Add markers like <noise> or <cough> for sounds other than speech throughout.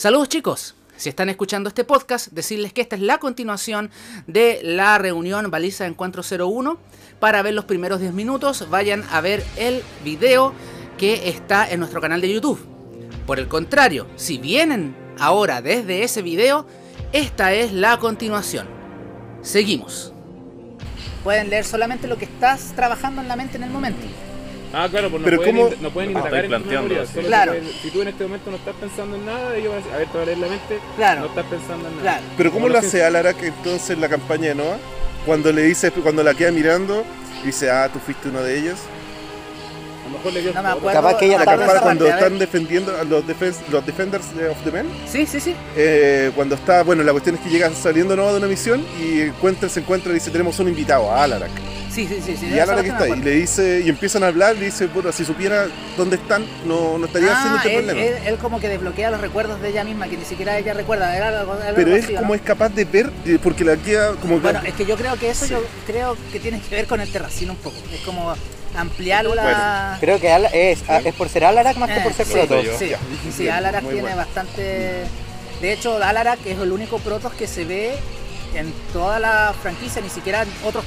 Saludos chicos, si están escuchando este podcast, decirles que esta es la continuación de la reunión Baliza Encuentro 01. Para ver los primeros 10 minutos, vayan a ver el video que está en nuestro canal de YouTube. Por el contrario, si vienen ahora desde ese video, esta es la continuación. Seguimos. Pueden leer solamente lo que estás trabajando en la mente en el momento. Ah, claro, pues no Pero pueden, ¿cómo- in- no pueden Ah, indagar en tu sí. Claro. pueden- si tú en este momento no estás pensando en nada, ellos van a decir, a ver, te va a leer la mente, Claro. no estás pensando en nada. Claro. Pero ¿cómo Como lo hace Alarak entonces en la campaña de Noah? Cuando le dice, cuando la queda mirando, y dice, ah, tú fuiste uno de ellos. A lo mejor le dio No me acuerdo. Capaz que ella La cuando están defendiendo a los Defenders of the Men. Sí, sí, sí. eh, cuando está, bueno, la cuestión es que llega saliendo Noah de una misión y encuentra, se encuentra y dice, tenemos un invitado, a Alarak. Sí, sí, sí. sí Y me está ahí, y le dice, y empiezan a hablar, le dice, bueno, si supiera dónde están, no, no estaría haciendo Ah, este él, problema. él, él como que desbloquea los recuerdos de ella misma, que ni siquiera ella recuerda. Era algo, era Pero él así, ¿o como no? es capaz de ver, eh, porque la queda como que- Bueno, es que yo creo que eso Sí. yo creo que tiene que ver con el terracino un poco. Es como ampliar la... Creo que es, por ser Alarak más que Eh, por ser sí, Protoss. Sí, sí, Alarak tiene bueno. bastante... De hecho, Alarak es el único Protoss que se ve en toda la franquicia, ni siquiera en otros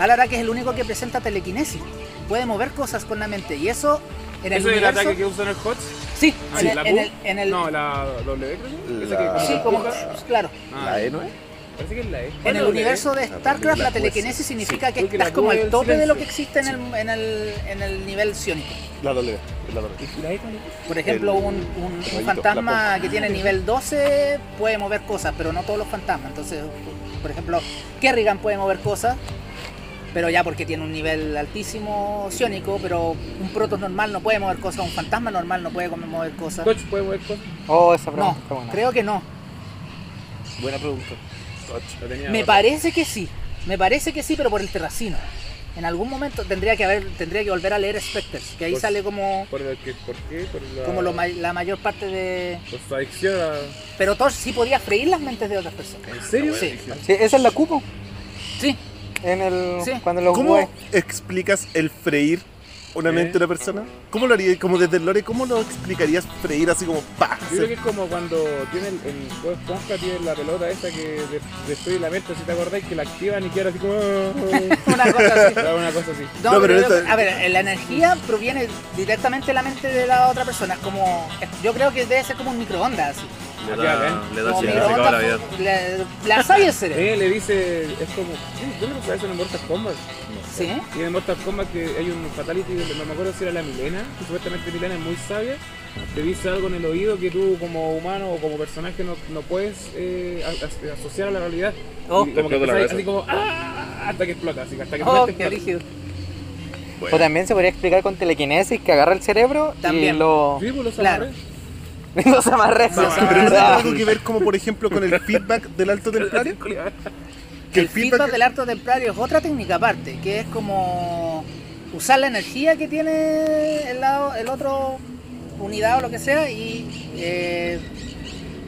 Taldarin. Alarak es el único que presenta telequinesis. Puede mover cosas con la mente. Y eso en el ¿Ese es el universo... ataque que usan el HOTS? Sí, Ah, en el, ¿la en Q? el- en el- No, la W creo. Esa La- que Sí, como... Claro. Ah, la E, ¿no es? Parece que es la E. En ¿Cuál el es universo de Ah, StarCraft la es- telequinesis significa que Porque la estás como es al el tope de lo que existe en el, en el, en el nivel psiónico. La W, la W. ¿Y la E es? Por ejemplo, El un, un- un rayito, fantasma que tiene nivel 12 puede mover cosas, pero no todos los fantasmas. Entonces, por ejemplo, Kerrigan puede mover cosas, pero ya porque tiene un nivel altísimo psiónico, pero un Protoss normal no puede mover cosas, un fantasma normal no puede mover cosas. ¿Coach puede mover cosas? Oh, esa No, pregunta está buena. creo que no. Buena pregunta. Tenía Me parece que sí, me parece que sí, pero por el terracino. En algún momento tendría que haber, tendría que volver a leer Spectres, que ahí Por- sale como, ¿Por, el que, ¿Por qué? Por la, como lo la mayor parte de... por su adicción a... Pero Thor sí podía freír las mentes de otras personas. ¿En serio? Sí, Sí, esa es la cupo. sí. En el. Sí. Cuando los ¿Cómo explicas el freír una mente de una persona? ¿Cómo lo harías? Como desde el lore, ¿cómo lo explicarías freír así como pa? Yo creo que es como cuando tiene el, el Esponja tiene la pelota esa que de- destruye la mente, si te acordáis, que la activan y queda así como... <laughs> Una cosa así. <laughs> Una cosa así. No, No, pero pero yo- a ver, la energía proviene directamente de la mente de la otra persona. Es como, yo creo que debe ser como un microondas. Así. Le da, acá, le da el Como significado a la vida. le- la sabe cerebro. Eh, le dice, es como, sí, ¿dónde lo sabes en Mortal Kombat? Sí. Y en Mortal Kombat que hay un fatality, donde no me acuerdo si era la Milena, que supuestamente Milena es muy sabia, te dice algo en el oído que tú como humano o como personaje no, no puedes eh, asociar a la realidad. Oh. y como que Explota la así como, ¡ah! hasta que explota, así, hasta que Oh, qué rígido. O también se podría explicar con telequinesis que agarra el cerebro También. y lo. Sí, pues los Claro. <laughs> No, sí. no, Pero no tiene Ah. algo que ver como por ejemplo con el feedback del alto <laughs> templario. Que El feedback del arto templario es otra técnica aparte, que es como usar la energía que tiene el, lado, el otro unidad o lo que sea y eh,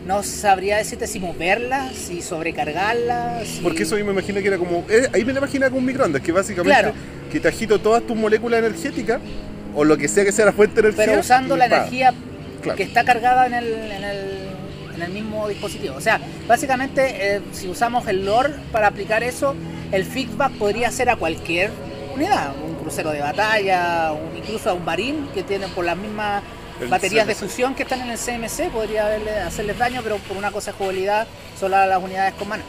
no sabría decirte si moverla, si sobrecargarla. si- Porque eso yo me imagino que era como. eh, ahí me lo imaginaba como un microondas, que básicamente Claro. que te agito todas tus moléculas energéticas, o lo que sea que sea la fuente de energía. pero usando la energía Claro. que está cargada en el, en el, en el mismo dispositivo. O sea, básicamente, eh, si usamos el lore para aplicar eso, el feedback podría ser a cualquier unidad, un crucero de batalla, un- incluso a un barín que tiene por las mismas El baterías de fusión que están en el CMC, podría haberle- hacerles daño, pero por una cosa de jugabilidad, solo a las unidades con mana.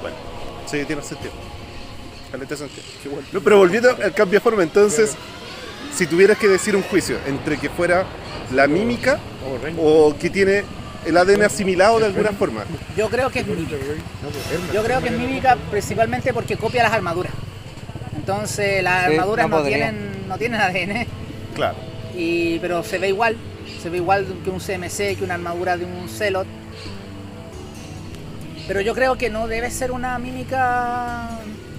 Bueno, sí, tiene sentido. Caleta sentido. Qué bueno. No, pero volviendo al cambio de forma, entonces, si tuvieras que decir un juicio entre que fuera la mímica o que tiene el ADN asimilado de alguna forma. Yo creo que es mímica. Yo creo que es mímica principalmente porque copia las armaduras. Entonces las Sí, armaduras no no, tienen, no tienen ADN. Claro. Y, pero se ve igual, se ve igual que un CMC, que una armadura de un Celot. Pero yo creo que no debe ser una mímica.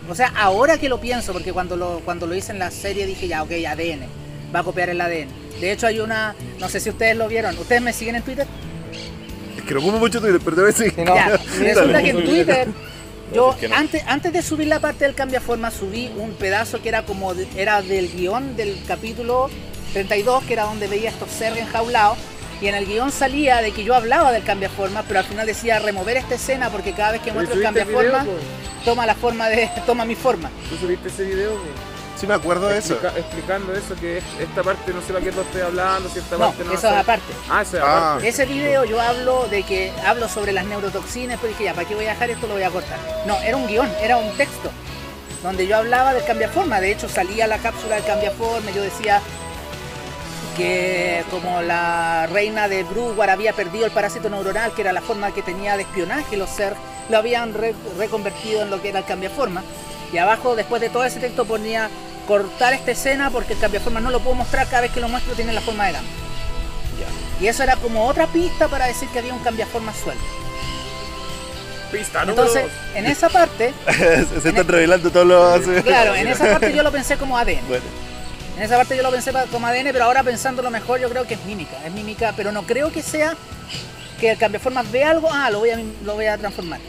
O sea, ahora que lo pienso, porque cuando lo, cuando lo hice en la serie dije ya, ok, ADN, va a copiar el ADN. De hecho, hay una, no sé si ustedes lo vieron, ¿ustedes me siguen en Twitter? Es que no ocupo mucho Twitter, pero te voy a decir. Sí, no. Ya, <laughs> resulta que en. Twitter, <laughs> yo Es que no. antes, antes de subir la parte del cambio de forma, subí un pedazo que era como de- era del guion del capítulo 32, que era donde veía estos seres enjaulados, Y en el guion salía de que yo hablaba del cambiaforma, pero al final decía remover esta escena porque cada vez que muestro el cambiaforma video, toma la forma de <laughs> toma mi forma. ¿Tú subiste ese video? po? Sí me acuerdo de eso. Explica- explicando eso, que es- esta parte no sé para qué tú estoy hablando, si esta No, parte no eso es aparte. Ah, eso es Ah. aparte. Ese video yo hablo de que hablo sobre las neurotoxinas, pero dije ya, ¿para qué voy a dejar esto? Lo voy a cortar. No, era un guion, era un texto donde yo hablaba del cambiaforma. De hecho, salía la cápsula del cambiaforma. Yo decía que como la reina de Brugwar había perdido el parásito neuronal, que era la forma que tenía de espionaje, los ser lo habían re- reconvertido en lo que era el cambiaforma. Y abajo, después de todo ese texto, ponía cortar esta escena porque el cambiaforma no lo puedo mostrar cada vez que lo muestro tiene la forma de gamba. Y eso era como otra pista para decir que había un cambiaforma suelto. Pista número Entonces, dos. en esa parte, <laughs> se se están revelando todos los. claro, en esa parte yo <laughs> lo pensé como ADN. Bueno, En esa parte yo lo pensé como ADN, pero ahora pensándolo mejor yo creo que es mímica. Es mímica, pero no creo que sea que el cambiaformas ve algo, ah, lo voy a, lo voy a transformar.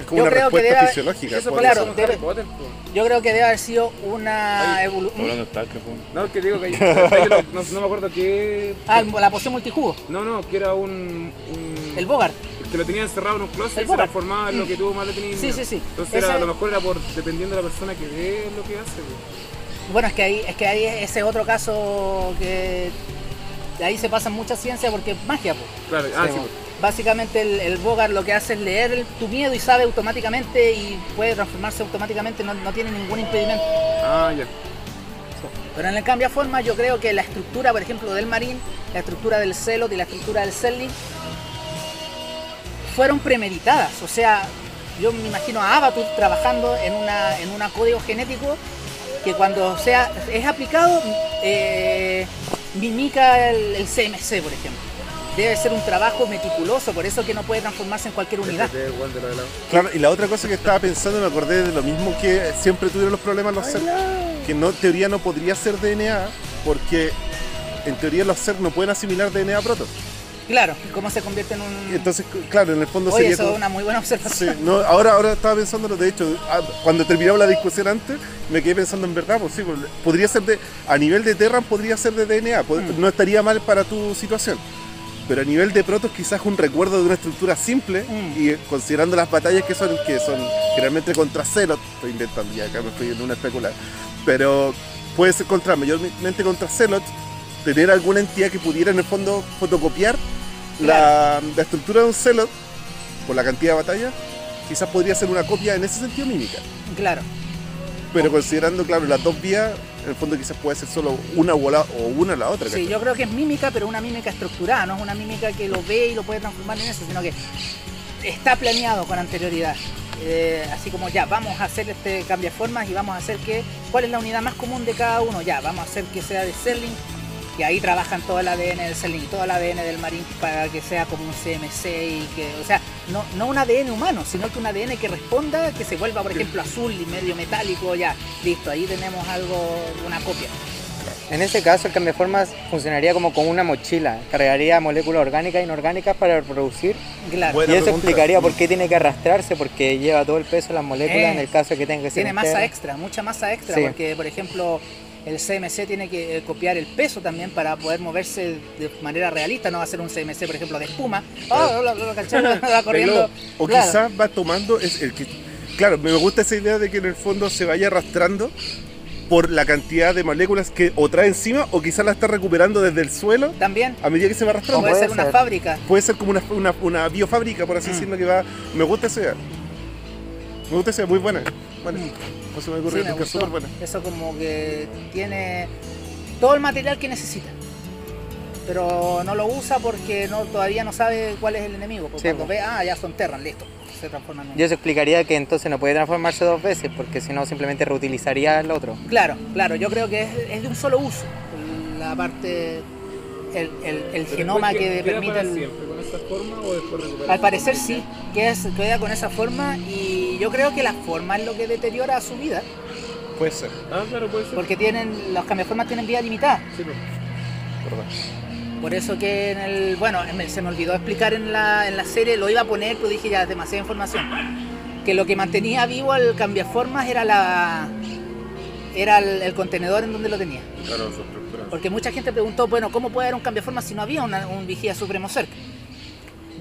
es como Yo una creo que respuesta debe- fisiológica. Eso claro, ser debe- Harry Potter, po. Yo creo que debe haber sido una evolución. No, que digo que <laughs> lo- no, no me acuerdo qué. Ah, la poción multijugo, No, no, que era un. un el Bogart. que lo tenía encerrado en un closet El y se transformaba en lo que tuvo más de tener Sí, sí, sí. Entonces Ese- era, a lo mejor era por dependiendo de la persona que ve lo que hace. Bueno, es que ahí, es que ahí ese otro caso que de ahí se pasa mucha ciencia porque es magia, pues. Claro, ah, sí. Básicamente el, el Bogart lo que hace es leer el- tu miedo y sabe automáticamente y puede transformarse automáticamente, no, no tiene ningún impedimento. Ah, ya. Pero en el cambio de forma yo creo que la estructura, por ejemplo, del Marín, la estructura del Celot y la estructura del Selling fueron premeditadas. O sea, yo me imagino a Abatur trabajando en una en un código genético que cuando sea es aplicado eh, mimica el, el CMC, por ejemplo. Debe ser un trabajo meticuloso, por eso que no puede transformarse en cualquier unidad. Claro, y la otra cosa que estaba pensando, me acordé de lo mismo que siempre tuvieron los problemas los CERN. Que no, en teoría no podría ser DNA, porque en teoría los CERN no pueden asimilar DNA proto. Claro, ¿cómo se convierte en un... Entonces, claro, en el fondo Oye, sería eso es como- una muy buena Sí, observación. no, ahora, ahora estaba pensándolo, de hecho, ah, cuando terminamos la discusión antes, me quedé pensando en verdad, pues sí, pues, podría ser de, a nivel de Terran podría ser de DNA, Mm. no estaría mal para tu situación. Pero a nivel de protos quizás un recuerdo de una estructura simple Mm. y eh, considerando las batallas que son, que son generalmente contra Celot, estoy inventando ya, acá me estoy en una especular, pero puede ser contra, mayormente contra Celot, tener alguna entidad que pudiera en el fondo fotocopiar la, la estructura de un Celot por la cantidad de batallas, quizás podría ser una copia en ese sentido mímica. Claro. Pero considerando, claro, las dos vías, en el fondo quizás puede ser solo una o, la, o una o la otra. Sí, ¿cachai? yo creo que es mímica, pero una mímica estructurada, no es una mímica que lo ve y lo puede transformar en eso, sino que está planeado con anterioridad. Eh, así como ya, vamos a hacer este cambiaformas y vamos a hacer que, ¿cuál es la unidad más común de cada uno? Ya, vamos a hacer que sea de Serling, que ahí trabajan todo el ADN del y todo el ADN del Marine para que sea como un CMC y que, o sea, no, no un ADN humano, sino que un ADN que responda, que se vuelva, por ejemplo, azul y medio metálico, ya, listo, ahí tenemos algo, una copia. En ese caso, el cambiaformas funcionaría como con una mochila. Cargaría moléculas orgánicas e inorgánicas para reproducir. Claro. Buena y eso pregunta. explicaría por qué tiene que arrastrarse, porque lleva todo el peso de las moléculas Eh, en el caso de que tenga que ser tiene masa extra, mucha masa extra, Sí. porque por ejemplo el CMC tiene que eh, copiar el peso también para poder moverse de manera realista, no va a ser un CMC por ejemplo de espuma, ah, lo, lo, <laughs> va corriendo, O Claro. quizás va tomando, es el que, claro, me gusta esa idea de que en el fondo se vaya arrastrando por la cantidad de moléculas que o trae encima o quizás la está recuperando desde el suelo también a medida que se va arrastrando. puede puede ser una fábrica, Puede ser como una, una, una biofábrica, por así Mm. decirlo, que va... Me gusta esa idea. Me gusta esa muy buena. Bueno, no se me Sí, ocurrió, me porque es súper buena. eso como que tiene todo el material que necesita. Pero no lo usa porque no, todavía no sabe cuál es el enemigo. Porque Sí, cuando ve, ah, ya son Terran, listo. Se transforman en Y eso explicaría que entonces no puede transformarse dos veces, porque si no simplemente reutilizaría el otro. Claro, claro, yo creo que es, es de un solo uso. La parte, el, el- genoma que queda permite para el... siempre con esa forma o después? Al parecer sí, que es, queda con esa forma y yo creo que la forma es lo que deteriora su vida, Puede ser, Ah, claro, puede ser. porque tienen los cambiaformas tienen vida limitada. Sí, pues. Por eso que en el, bueno, se me olvidó explicar en la, en la serie, lo iba a poner, pero dije ya, es demasiada información. Que lo que mantenía vivo al cambiaformas era la, era el, el contenedor en donde lo tenía. Claro, su estructura. Porque mucha gente preguntó, bueno, ¿cómo puede haber un cambio de forma si no había una- un vigía supremo cerca?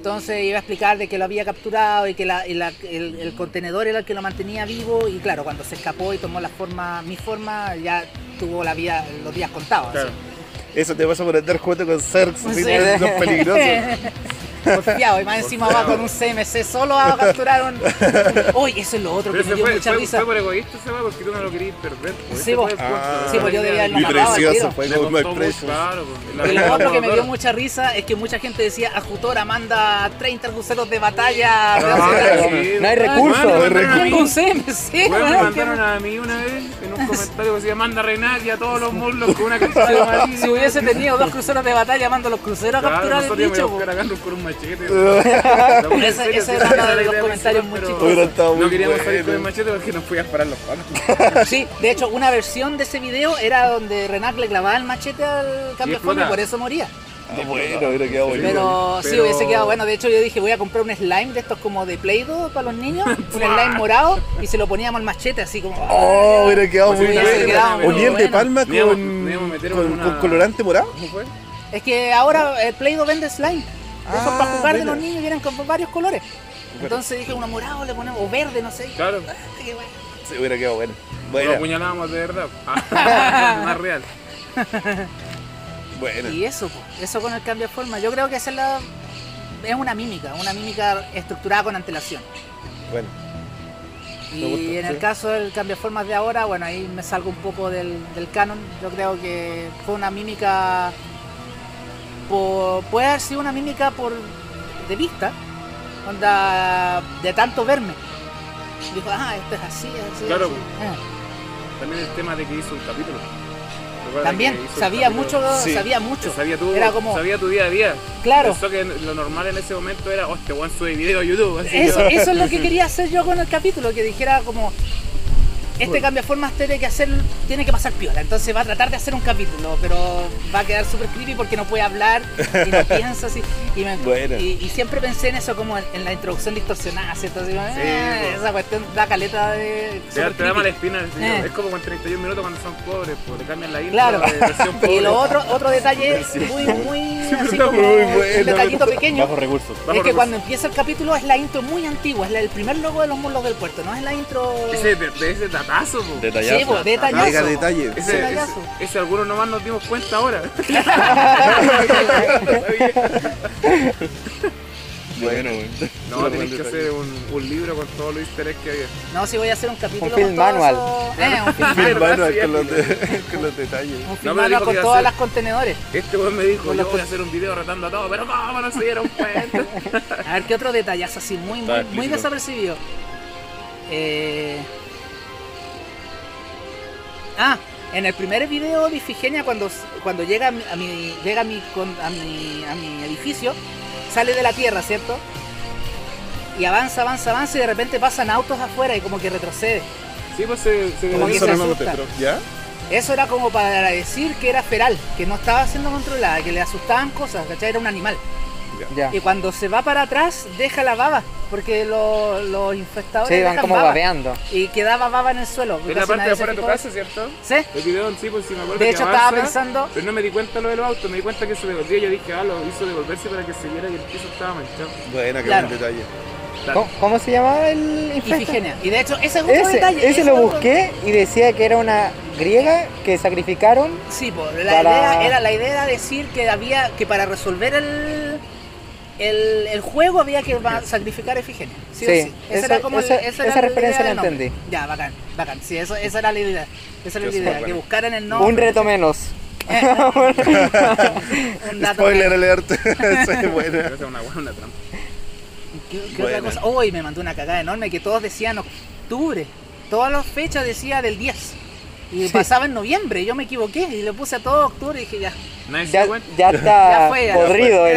Entonces iba a explicar de que lo había capturado y que la- y la- el, el contenedor era el que lo mantenía vivo y claro, cuando se escapó y tomó la forma, mi forma, ya tuvo la vida, los días contados. Claro. Eso te pasa por andar jugando con Zerx, así, Sí. peligrosos. <laughs> Porfiado, y más encima va con un CMC solo a capturar un... <laughs> Uy, eso es lo otro Pero que me dio fue, mucha fue, risa. fue por egoísta ese va porque tú no lo querías perder. Pues. Sí, vos. el. Ah, Sí, pues yo debía haberlo matado al tiro. fue como mucho, precious. claro, pues, Y lo otro que me dio mucha risa es que mucha gente decía, Ajutora manda 30 cruceros de batalla. Ah, No sí. hay recursos. No hay a un CMC, bueno, me mandaron a mí una vez en un comentario que decía manda a reinar y a todos los muslos con una cristal amarilla. Si hubiese tenido dos cruceros de batalla, mando los cruceros a capturar el a bicho. Machete. <laughs> Ese- ese era uno de los comentarios muy chistosos. Muy No queríamos salir con el machete porque nos podían parar los palos. <laughs> Sí, de hecho, una versión de ese video era donde Renac le clavaba el machete al cambio de forma y por eso moría. Ah, bueno, hubiera quedado bueno. Pero, sí Pero- hubiese quedado bueno. De hecho, yo dije, voy a comprar un slime de estos como de Play-Doh para los niños, <laughs> un slime morado, y se lo poníamos al machete así como. Oh, hubiera quedado muy Hubiese bueno. quedado O muy miel de palma con, con, una- con colorante morado. ¿Cómo fue? Es que ahora el Play-Doh vende slime. Eso Ah, para jugar de los niños vienen con varios colores. Entonces dije, uno morado le ponemos, o verde, no sé. Claro. Ah, qué bueno. Sí, hubiera quedado bueno. Lo Buena, apuñalábamos de verdad. <laughs> Ah, <laughs> más real. buena. Y eso, eso con el cambio de forma. Yo creo que esa es, la, es una mímica, una mímica estructurada con antelación. Bueno, Y gusta, en el sí. caso del cambio de formas de ahora, bueno, ahí me salgo un poco del, del canon. Yo creo que fue una mímica. Por, puede haber sido una mímica por de vista, onda de tanto verme. Dijo, ah, esto es así, así. Claro. así". Ah. También el tema de que hizo un capítulo. También, sabía mucho, Sí. sabía mucho. Sabía tu, Era como- sabía tu día a día. Claro. Pensó que lo normal en ese momento era, oh, este weón sube video a YouTube. Así Eso, que- eso es lo que <laughs> quería hacer yo con el capítulo, que dijera como este cambio de formas tiene que hacer, tiene que pasar piola, entonces va a tratar de hacer un capítulo, pero va a quedar súper creepy porque no puede hablar y no <laughs> piensa así. Y, me- Buena. y- y siempre pensé en eso como en, en la introducción distorsionada, ¿cierto? Así Sí, eh, pues. esa cuestión da caleta de. Te da, súper te da mala espina. sí, Eh. Es como con 31 minutos cuando son pobres, pues le cambian la intro Claro. de versión <laughs> pobre. Y lo otro, otro detalle muy, muy así verdad, como muy un bueno. detallito pequeño. bajo recursos. Bajo es que recursos. cuando empieza el capítulo es la intro muy antigua, es la, el primer logo de los mulos del puerto, no es la intro. Ese, de, de ese datazo, po. Detallazo. Sí, po, detallazo. Mega detalle. Ese, ese, Detallazo. ese algunos nomás nos dimos cuenta ahora. <laughs> Bueno. No, tenés que hacer un, un libro con todos los easter eggs que había. No, si voy a hacer un capítulo Un film con todo manual. eso- <laughs> Eh, un film Film manual. Con los, de- <laughs> con los detalles. Un film No, manual con todas hacer- las contenedores. Este weón me dijo, Con yo los voy a hacer un video retando a todos, pero ¿cómo no se dieron cuenta? A ver qué otro detallazo así, muy, muy, muy desapercibido. Eh... Ah, en el primer video de Ifigenia, cuando, cuando llega, a mi, a mi- llega a, mi, a, mi, a mi edificio, sale de la tierra, ¿cierto? Y avanza, avanza, avanza y de repente pasan autos afuera y como que retrocede. Sí, pues se, se Como que Eso se no me asusta. ¿Ya? Eso era como para decir que era feral, que no estaba siendo controlada, que le asustaban cosas, ¿cachai? Era un animal. Ya. Y cuando se va para atrás, deja la baba, porque lo- los infestadores Sí, van dejan como baba. babeando. Y quedaba baba en el suelo. Es la parte de afuera de tu casa, ¿cierto? ¿Sí? El video en sí, pues sí me acuerdo De que hecho, estaba avanza, pensando- Pero no me di cuenta lo de los autos, me di cuenta que se devolvía. Yo dije, ah, lo hizo devolverse para que se viera que el piso estaba manchado. Buena, qué Claro. buen detalle. ¿Cómo, cómo se llamaba el infecto? Ifigenia. Y de hecho, ese es otro Ese, detalle. ese es lo otro- busqué y decía que era una griega que sacrificaron. Sí, pues, la, Para- idea era, la idea era decir que había que para resolver el, el, el juego había que va- sacrificar a Ifigenia. Sí, o Sí, sí. Esa, esa- era como el- esa- esa era esa la referencia la entendí. Ya, bacán, bacán. Sí, eso, esa era la idea. Esa era la idea, que bueno. buscaran el nombre. Un reto menos. <laughs> <laughs> un dato Spoiler alert. <laughs> Es buena. Esa es una buena trampa. ¿Qué, qué otra cosa? Hoy me mandó una cagada enorme que todos decían octubre. Todas las fechas decía del 10. Y Sí. pasaba en noviembre. Yo me equivoqué y le puse a todo octubre y dije ya. Ya, ya está <laughs> Ya fue, ya podrido fue.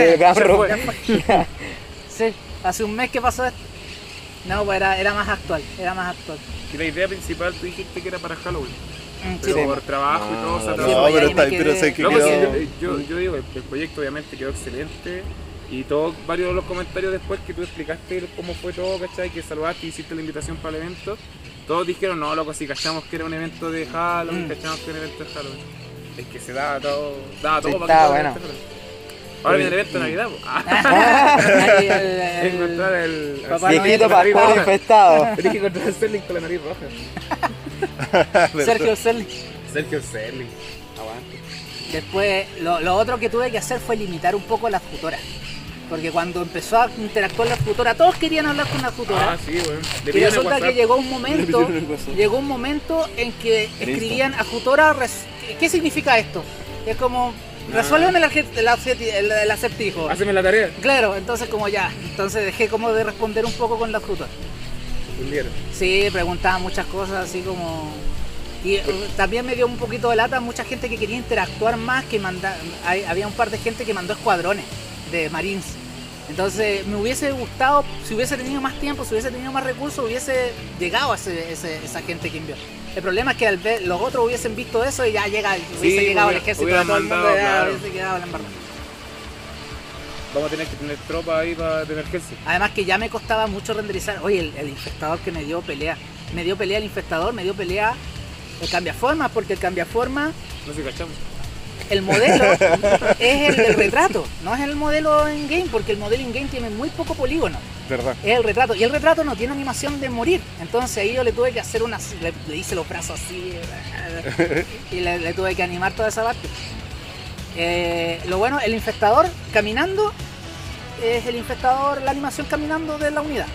el fue. <laughs> Sí, hace un mes que pasó esto. No, pues era, era más actual. Era más actual. Que la idea principal tú dijiste que era para Halloween. Mm, sí, Pero pues. por trabajo y todo se No. Sí, no, pues, pero me está pero sé que No, pues, quedó- yo, yo, yo digo, el, el proyecto obviamente quedó excelente. Y todos, varios de los comentarios después que tú explicaste cómo fue todo, ¿cachai? Que saludaste y hiciste la invitación para el evento. Todos dijeron, no, loco, si cachamos que era un evento de Halloween, Mm. cachamos que era un evento de Halloween. Es que se daba todo, daba Sí, todo estaba que fuera bueno. Ahora viene el evento de Navidad. <laughs> <laughs> Ah, el- el- encontrar el... El- Viejito roja. infestado. <laughs> Tienes que encontrar a Sterling con la nariz roja. Sergio Serling. Sergio Sterling. Después, lo, lo otro que tuve que hacer fue limitar un poco las futoras. Porque cuando empezó a interactuar la futora, todos querían hablar con la futora. Ah, sí. Le y resulta que llegó un momento, llegó un momento en que escribían a Futora, res- ¿qué significa esto? Y es como, Ah. resuélveme el, arge- el acerti- el- el acertijo. Haceme la tarea. Claro, entonces como ya, entonces dejé como de responder un poco con la. Fundieron. Sí, preguntaban muchas cosas así como... Y eh, también me dio un poquito de lata mucha gente que quería interactuar más, que manda, hay- había un par de gente que mandó escuadrones de Marines. Entonces me hubiese gustado, si hubiese tenido más tiempo, si hubiese tenido más recursos, hubiese llegado a ese- ese- esa gente que envió. El problema es que al ver, los otros hubiesen visto eso y ya llega, hubiese llegado el hubiera- ejército de todo el mundo mandado, y ya claro. hubiese quedado la embarrada. Vamos a tener que tener tropa ahí para de emergencia. Además que ya me costaba mucho renderizar. Oye, el, el infestador que me dio pelea. Me dio pelea el infestador, me dio pelea el cambiaforma, porque el cambiaforma, No sé si cachamos. el modelo <laughs> es el del retrato, no es el modelo en game, porque el modelo in game tiene muy poco polígono. ¿Verdad? Es el retrato. Y el retrato no tiene animación de morir. Entonces ahí yo le tuve que hacer una. Le, le hice los brazos así. y le, le tuve que animar toda esa parte. Eh, lo bueno, el infestador caminando es el infestador, la animación caminando de la unidad.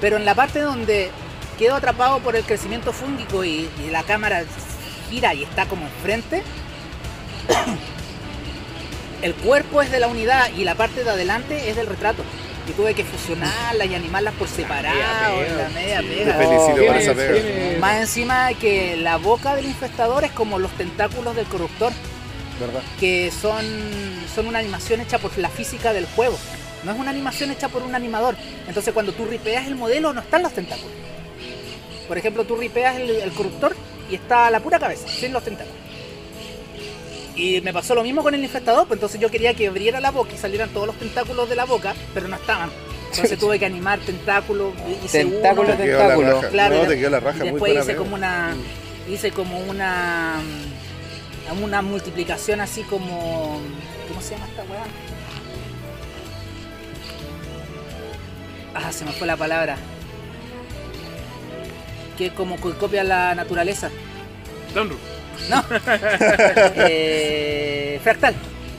Pero en la parte donde quedo atrapado por el crecimiento fúngico y, y la cámara gira y está como enfrente, el cuerpo es de la unidad y la parte de adelante es del retrato. Y tuve que fusionarlas y animarlas por separado, pega, la media sí. pega. Te felicito por ¿Quién esa es? pega. ¿Quién es? Más encima que la boca del infestador es como los tentáculos del corruptor, ¿Verdad? que son, son una animación hecha por la física del juego. No es una animación hecha por un animador. Entonces cuando tú ripeas el modelo no están los tentáculos. Por ejemplo, tú ripeas el, el corruptor y está la pura cabeza, sin los tentáculos. Y me pasó lo mismo con el infestador, pues entonces yo quería que abriera la boca y salieran todos los tentáculos de la boca, pero no estaban. Entonces <laughs> tuve que animar tentáculos, hice Tentáculo, uno, Tentáculo. Claro, no, y te quedó la raja. y Muy después hice como una hice como una una multiplicación así como ¿cómo se llama esta weá? Ah, se me fue la palabra. Que es como que copia la naturaleza. Donru. No. <laughs> Eh, fractal.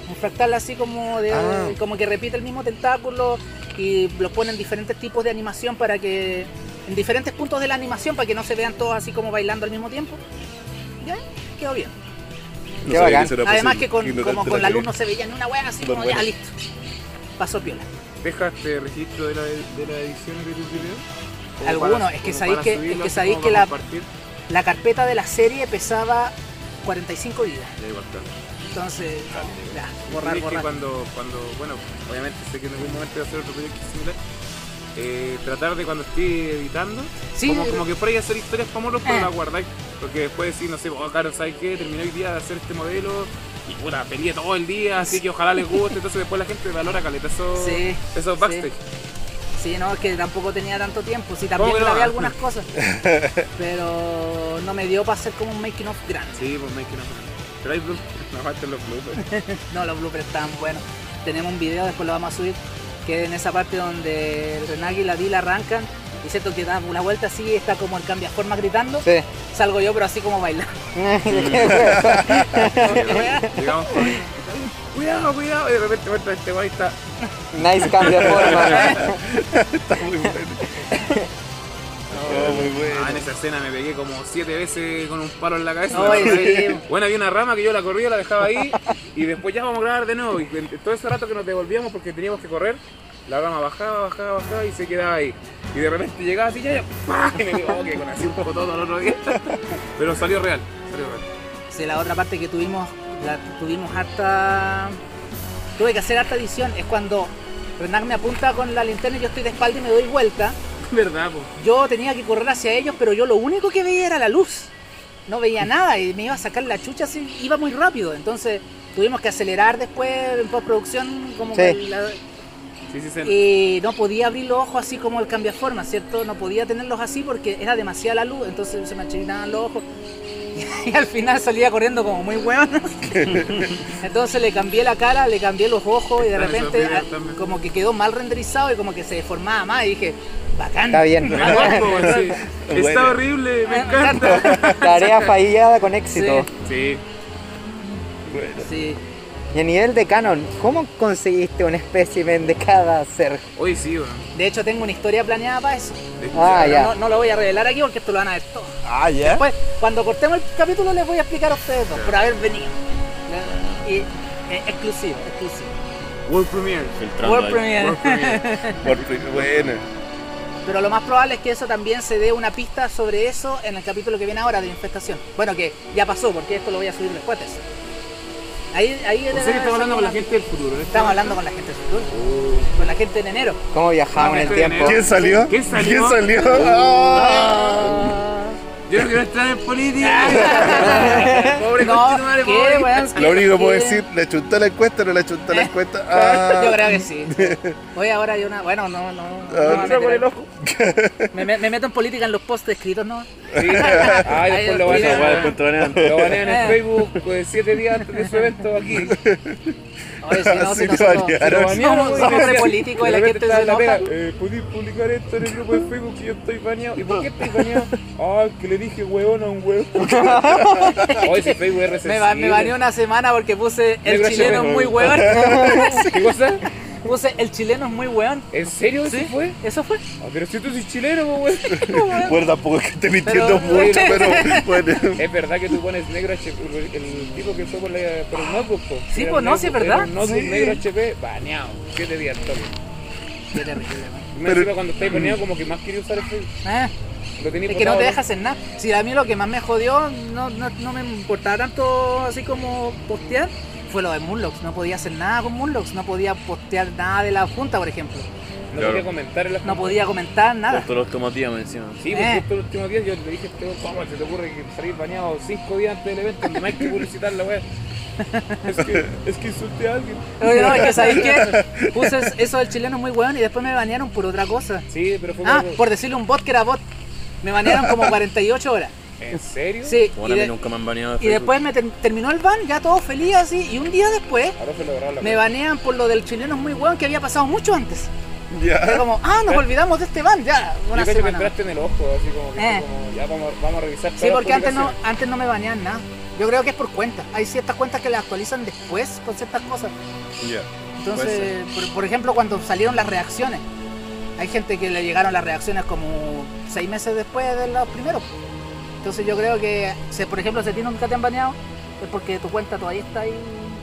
Un fractal así como de Ah. como que repite el mismo tentáculo y los pone en diferentes tipos de animación para que en diferentes puntos de la animación para que no se vean todos así como bailando al mismo tiempo. Ya, quedó bien. No Qué bacán. Además que con, como la con la luz no se veía ni una wea así como ya listo. Pasó piola. ¿Dejas este registro de la, de la edición de tus videos? Algunos, para- es que sabéis que- es que sabéis la-? La carpeta de la serie pesaba 45 gigas. Ya igual, claro. Entonces, ya, Borrar, borrar, que cuando, cuando, bueno, obviamente sé que en algún momento voy a hacer otro proyecto similar. eh, tratar de cuando esté editando, Sí, como, como que por ahí hacer historias para moros, pero eh. las guardáis. Porque después decir, no sé, oh, claro, ¿sabes qué? Terminé hoy día de hacer este modelo y puta, peleé todo el día, así que ojalá les guste. Entonces después la gente valora caleta esos, Sí, esos backstage. Sí, no, es que tampoco tenía tanto tiempo. Sí, también ¿Cómo que no? grabé algunas <laughs> cosas. Pero no me dio para hacer como un making of grande. Sí, pues making of. Pero hay bloopers, <laughs> no faltan los bloopers. <laughs> No, los bloopers estaban buenos. Tenemos un video, después lo vamos a subir, que es en esa parte donde el Renagi y la Dila arrancan. Y siento que da una vuelta así, está como el cambiaforma gritando. Sí. Salgo yo, pero así como bailando. Digamos, con- cuidado, cuidado, y de repente muestra este guay está. nice cambio de forma. Está muy bueno. No, muy bueno. Ah, en esa escena me pegué como siete veces con un palo en la cabeza. Sí. Bueno, había una rama que yo la corría, la dejaba ahí y después ya vamos a grabar de nuevo. Y todo ese rato que nos devolvíamos porque teníamos que correr, la rama bajaba, bajaba, bajaba y se quedaba ahí. Y de repente llegaba así, ya, ya, ¡pah! y me digo, que con así un poco todo el otro día. <laughs> Pero salió real, salió real. Sí, la otra parte que tuvimos, la tuvimos harta. Tuve que hacer harta edición. Es cuando Renan me apunta con la linterna y yo estoy de espalda y me doy vuelta. <laughs> ¿Verdad, po? Yo tenía que correr hacia ellos, pero yo lo único que veía era la luz. No veía <laughs> nada y me iba a sacar la chucha así, iba muy rápido. Entonces tuvimos que acelerar después en postproducción como Sí. que la- Sí, sí, y no podía abrir los ojos así como el cambiaforma, ¿cierto? No podía tenerlos así porque era demasiada la luz, entonces se me achinaban los ojos. <laughs> Y al final salía corriendo como muy hueón. <laughs> Entonces le cambié la cara, le cambié los ojos y de esos repente ah, como que quedó mal renderizado y como que se deformaba más y dije, bacán. Está bien. <laughs> Sí. Bueno. Está horrible, me encanta. Tarea fallada con éxito. Sí. Bueno. Sí. Y a nivel de canon, ¿cómo conseguiste un espécimen de cada ser? Hoy sí, weón. De hecho tengo una historia planeada para eso. Ah, ya. No, no lo voy a revelar aquí porque esto lo van a ver todo. Ah, ya. Después, cuando cortemos el capítulo les voy a explicar a ustedes dos por haber venido. Y, eh, exclusivo, exclusivo. World Premiere. World ahí. Premiere. World Premiere. <laughs> Por pri- bueno. Pero lo más probable es que eso también se dé una pista sobre eso en el capítulo que viene ahora de la infestación. Bueno, que ya pasó, porque esto lo voy a subir después de eso. Ahí, ahí ¿En serio estamos hablando con la gente del futuro? Estamos hablando con la gente del futuro. Con la gente en enero. ¿Cómo viajamos en el tiempo? ¿Quién salió? ¿Quién salió? ¿Quién salió? <laughs> Ah. Yo no quiero entrar en política. <laughs> Pobre No, ¿qué, pobre. Lo único que puedo decir, ¿le chuntó la encuesta o no le chuntó la ¿Eh? encuesta? <laughs> Ah. Yo creo que sí. <laughs> Hoy ahora hay una. Bueno, no, no. no me voy a Ah, meter por ahí. el ojo. Me, me- me meto en política en los posts escritos, ¿no? Sí. Ay, después lo banean. después te banean. Lo banean en Eh. Facebook pues, siete días antes de su evento aquí. Oye, si no, si nosotros banearon, somos, somos decía- re políticos y la gente se enoja. eh, ¿Podéis publicar esto en el grupo de Facebook que yo estoy baneado? ¿Y por qué estoy baneado? Ah, que le dije hueón a un hueón. <laughs> Oye, ese Facebook es Me, baneó una semana porque puse el chileno muy weón. <laughs> ¿Qué cosa? El chileno es muy weón. ¿En serio eso ¿Sí? fue? Eso fue. Ah, pero si tú eres chileno, weón. <laughs> Bueno, tampoco es que esté mintiendo Pero- mucho, pero bueno. Es verdad que tú pones negro HP, el tipo que fue por, la, por el notebook, po. Sí, pues, no, sí, es verdad. un notebook Sí. negro HP, baneado. Siete días, toque. Qué terrible. Me Pero- encima cuando estáis baneado como que más quería usar el Facebook. Eh, Lo tenías es que no te deja hacer nada. Si a mí lo que más me jodió, no, no, no me importaba tanto así como postear, fue lo de Moonlocks. No podía hacer nada con Moonlocks. No podía postear nada de la junta, por ejemplo. No Claro. podía comentar en las No podía comentar nada. Justo los tomatías me encima. Sí, pues Eh. justo los últimos días yo le dije este ¿cómo se te ocurre que salir baneado cinco días antes del evento? No hay que publicitar la weá. <laughs> Es que, es que insulté a alguien. Oye, no, es que sabéis que puse eso del chileno muy weón y después me banearon por otra cosa. Sí, pero fue Ah, por decirle un bot que era bot. Me banearon como <laughs> 48 horas. ¿En serio? Sí, Bueno, y, a mí de- nunca me han baneado de y después me ter- terminó el ban, ya todo feliz así, y un día después me banean por lo del chileno es muy weón que había pasado mucho antes. Era Ya. como, ah, nos <laughs> olvidamos de este ban, ya, Yo una creo que entraste en el ojo, así como que Eh. como, ya vamos, vamos a revisar Sí, porque antes no, antes no me banean nada. Yo creo que es por cuenta. Hay ciertas cuentas que las actualizan después con ciertas cosas. Ya. Entonces, por, por ejemplo, cuando salieron las reacciones, hay gente que le llegaron las reacciones como seis meses después de los primeros. Entonces yo creo que, si, por ejemplo, si a ti nunca te han baneado, es porque tu cuenta todavía está ahí.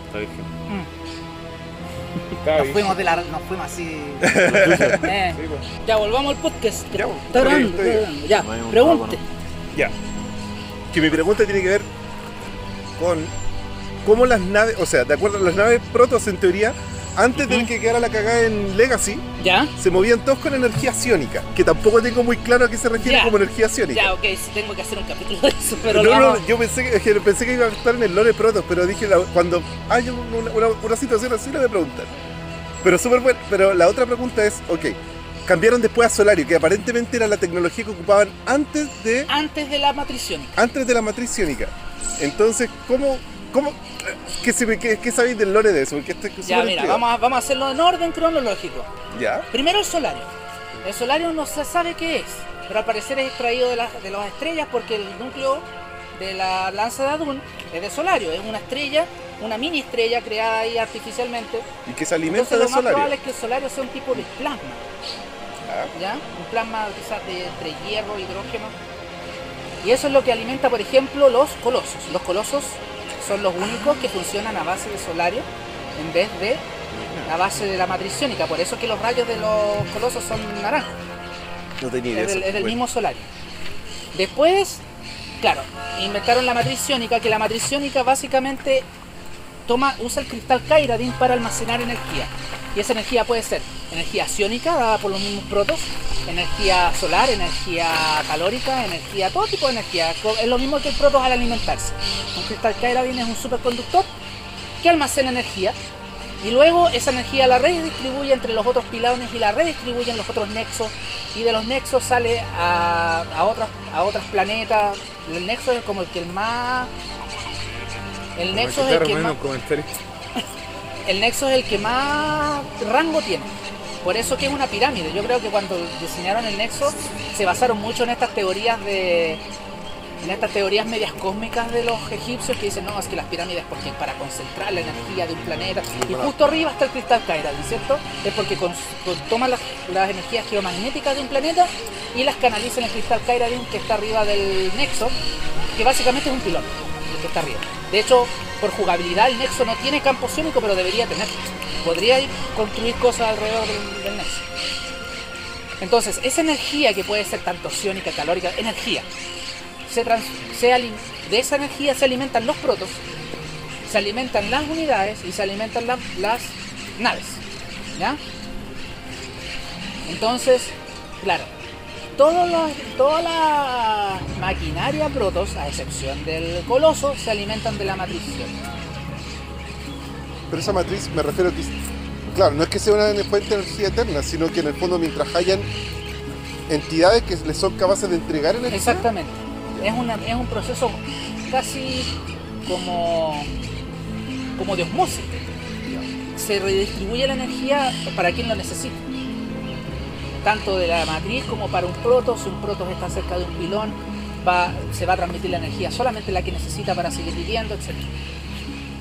Está virgen. Mm. Nos fuimos de la, nos fuimos así. Eh. <laughs> Sí, pues. Ya volvamos al podcast. Ya, Está grabando, grabando. Ya, pregunte. Ya. Que mi pregunta tiene que ver con cómo las naves, o sea, de acuerdo a las naves protos en teoría, antes de que quedara la cagada en Legacy, Ya, se movían todos con energía psiónica, que tampoco tengo muy claro a qué se refiere Ya. como energía psiónica. ya, ok, sí tengo que hacer un capítulo de eso, pero no, yo pensé que, pensé iba a estar en el lore protos, pero dije la- cuando hay una, una- una situación así la voy a preguntar. Pero súper bueno. Pero la otra pregunta es, ok, cambiaron después a Solario, que aparentemente era la tecnología que ocupaban antes de antes de la matrición. antes de la matriz ciónica. Entonces, ¿cómo, cómo, qué, qué- qué sabéis del lore de eso? Porque Ya, mira, vamos a, vamos a hacerlo en orden cronológico. ¿Ya? Primero el solario. El solario no se sabe qué es, pero al parecer es extraído de, las- de las estrellas porque el núcleo de la lanza de Adun es de solario. Es una estrella, una mini estrella creada ahí artificialmente. Y que se alimenta Entonces de lo más Solario. probable es que el solario sea un tipo de plasma. Ah, ¿ya? Un plasma quizás de entre hierro, hidrógeno. Y eso es lo que alimenta, por ejemplo, los colosos. Los colosos son los únicos que funcionan a base de solario en vez de a base de la matriz iónica. Por eso es que los rayos de los colosos son naranjos. no tenía idea. Es del, es mismo solario. Después, claro, inventaron la matriz iónica, que la matriz iónica básicamente toma, usa el cristal Kairadin para almacenar energía. Y esa energía puede ser energía ciónica dada por los mismos protos, energía solar, energía calórica, energía, todo tipo de energía. Es lo mismo que el protos al alimentarse. Un cristal Kairadin es un superconductor que almacena energía Y luego esa energía la redistribuye entre los otros pilones y la redistribuye en los otros nexos. Y de los nexos sale a, a otros a otros planetas. El nexo es como el que el más. El nexo es el que más. El nexo es el que más rango tiene. Por eso que es una pirámide. Yo creo que cuando diseñaron el nexo se basaron mucho en estas teorías de, en estas teorías medias cósmicas de los egipcios que dicen, no, es que las pirámides porque es para concentrar la energía de un planeta. Y justo arriba está el cristal Kairat, ¿cierto? Es porque con, con- toma las, las energías geomagnéticas de un planeta y las canaliza en el cristal Kairadin que está arriba del nexo, que básicamente es un pilón, el que está arriba. De hecho, por jugabilidad el nexo no tiene campo ciónico, pero debería tener. Podría ir construir cosas alrededor del, nexo. Entonces, esa energía que puede ser tanto ciónica, calórica, energía, se trans- se de esa energía se alimentan los protos, se alimentan las unidades y se alimentan la- las naves. ¿Ya? Entonces, claro, todos los- toda la maquinaria protos, a excepción del coloso, se alimentan de la matriz. Pero esa matriz me refiero a que, claro, no es que sea una fuente de energía eterna, sino que en el fondo mientras hayan entidades que les son capaces de entregar energía, Exactamente. Es, una, es un proceso casi como, como de osmosis. Se redistribuye la energía para quien lo necesita. Tanto de la matriz como para un proto. Si un proto está cerca de un pilón, va, se va a transmitir la energía solamente la que necesita para seguir viviendo, etc.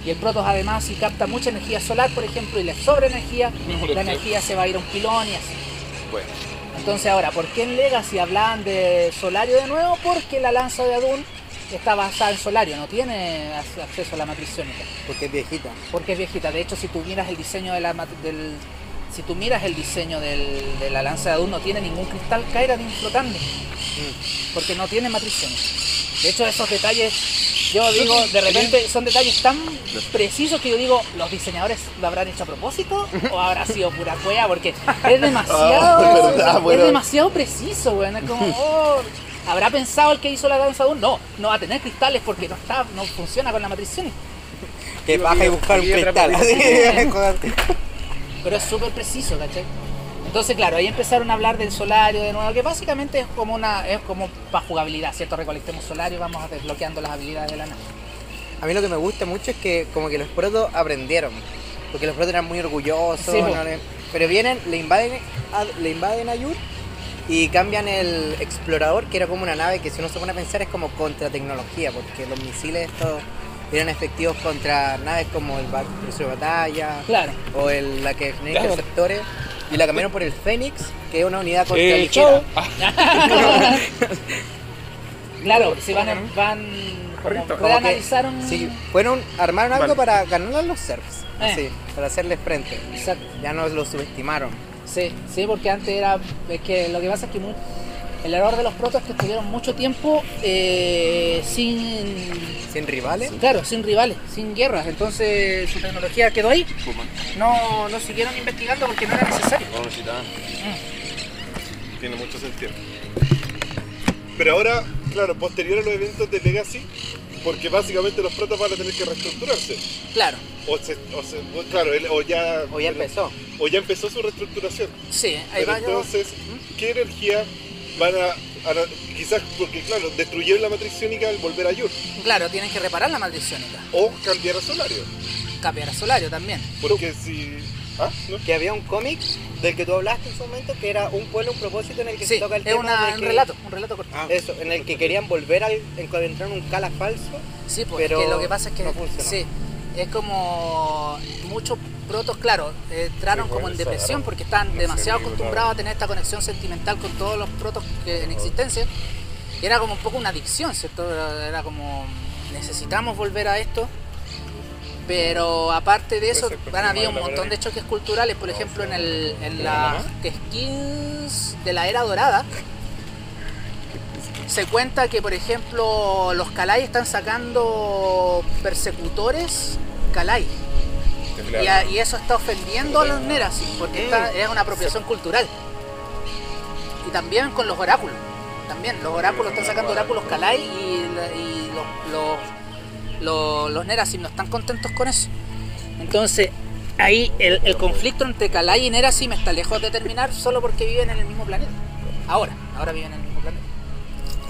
Y el proto además si capta mucha energía solar, por ejemplo, y le sobra energía, <laughs> la energía se va a ir a un pilón y así. bueno, Entonces ahora, ¿por qué en Legacy hablaban de Solario de nuevo? Porque la lanza de Adun está basada en Solario, no tiene ac- acceso a la matriz ciónica, Porque es viejita. porque es viejita. De hecho, si tú miras el diseño de la del si tú miras el diseño del- de la lanza de Adun, no tiene ningún cristal Kairadin flotando, porque no tiene matriz. De hecho, esos detalles, yo digo, de repente son detalles tan precisos que yo digo, ¿los diseñadores lo habrán hecho a propósito <laughs> o habrá sido pura cueva? Porque es <laughs> demasiado, Ah, <laughs> es verdad, bueno. es demasiado preciso, weón. Es como, oh, ¿habrá pensado el que hizo la danza de un? No, no va a tener cristales porque no está, no funciona con la matriz. Que baja y buscar un cristal. Pero es súper preciso, ¿cachai? Entonces, claro, ahí empezaron a hablar del solario de nuevo, que básicamente es como una, es como para jugabilidad, ¿cierto? Recolectemos solario y vamos desbloqueando las habilidades de la nave. A mí lo que me gusta mucho es que como que los protos aprendieron. Porque los protos eran muy orgullosos. Sí, no pero vienen, le invaden, a, le invaden a Yur y cambian el explorador, que era como una nave que si uno se pone a pensar es como contra tecnología, porque los misiles estos eran efectivos contra naves como el crucero de batalla Claro. o el, la que genera Claro. interceptores. Y la cambiaron por el Fénix, que es una unidad contra Eh, ligera. Ah, <laughs> Claro, si van, van como. Sí, fueron, armaron algo Vale. para ganarle a los serfs. Eh. Así, para hacerles frente. Exacto. Ya no los subestimaron. Sí, sí, porque antes era. Es que lo que pasa es que el error de los protos es que estuvieron mucho tiempo eh, sin. Sin rivales. Claro, sin rivales, sin guerras. Entonces su tecnología quedó ahí. No, no siguieron investigando porque no era necesario. no necesitaban. Tiene mucho sentido. Pero ahora, claro, posterior a los eventos de Legacy, porque básicamente los protos van a tener que reestructurarse. Claro, O, se, o, se- o claro, o ya, O ya empezó. o ya empezó su reestructuración. sí, ahí Pero va. entonces, ¿qué energía van a, a- Quizás porque, claro, destruyeron la matriz ciónica al volver a Yur. Claro, tienen que reparar la matriz ciónica. O cambiar a Solario. Cambiar a Solario también. Porque si. ¿Ah? ¿No? Que había un cómic del que tú hablaste en su momento que era un pueblo, un propósito en el que Sí, se toca el es tema una- de un que- relato, un relato corto. Eso, en el que querían volver al encontrar un Cala falso. Sí, pues Pero que lo que pasa es que no funcionó. sí, es como muchos protos, claro, entraron Sí, como en depresión porque No sé, demasiado acostumbrados a tener esta conexión sentimental con todos los protos que en existencia. Y era como un poco una adicción, ¿cierto? Era, como necesitamos volver a esto. Pero aparte de eso, han habido un montón de choques culturales, por ejemplo, en, el, en las ¿La skins de la era dorada, <laughs> se cuenta que, por ejemplo, los Kalai están sacando persecutores Kalai. Y, a- y eso está ofendiendo a los Neras, porque es una apropiación cultural. Y también con los oráculos. También, los oráculos están sacando oráculos Kalai y, los, los, los, los Nerasim no están contentos con eso. Entonces, ahí el, el conflicto entre Kalai y Nerasi me está lejos de terminar solo porque viven en el mismo planeta. Ahora, ahora viven en el mismo planeta.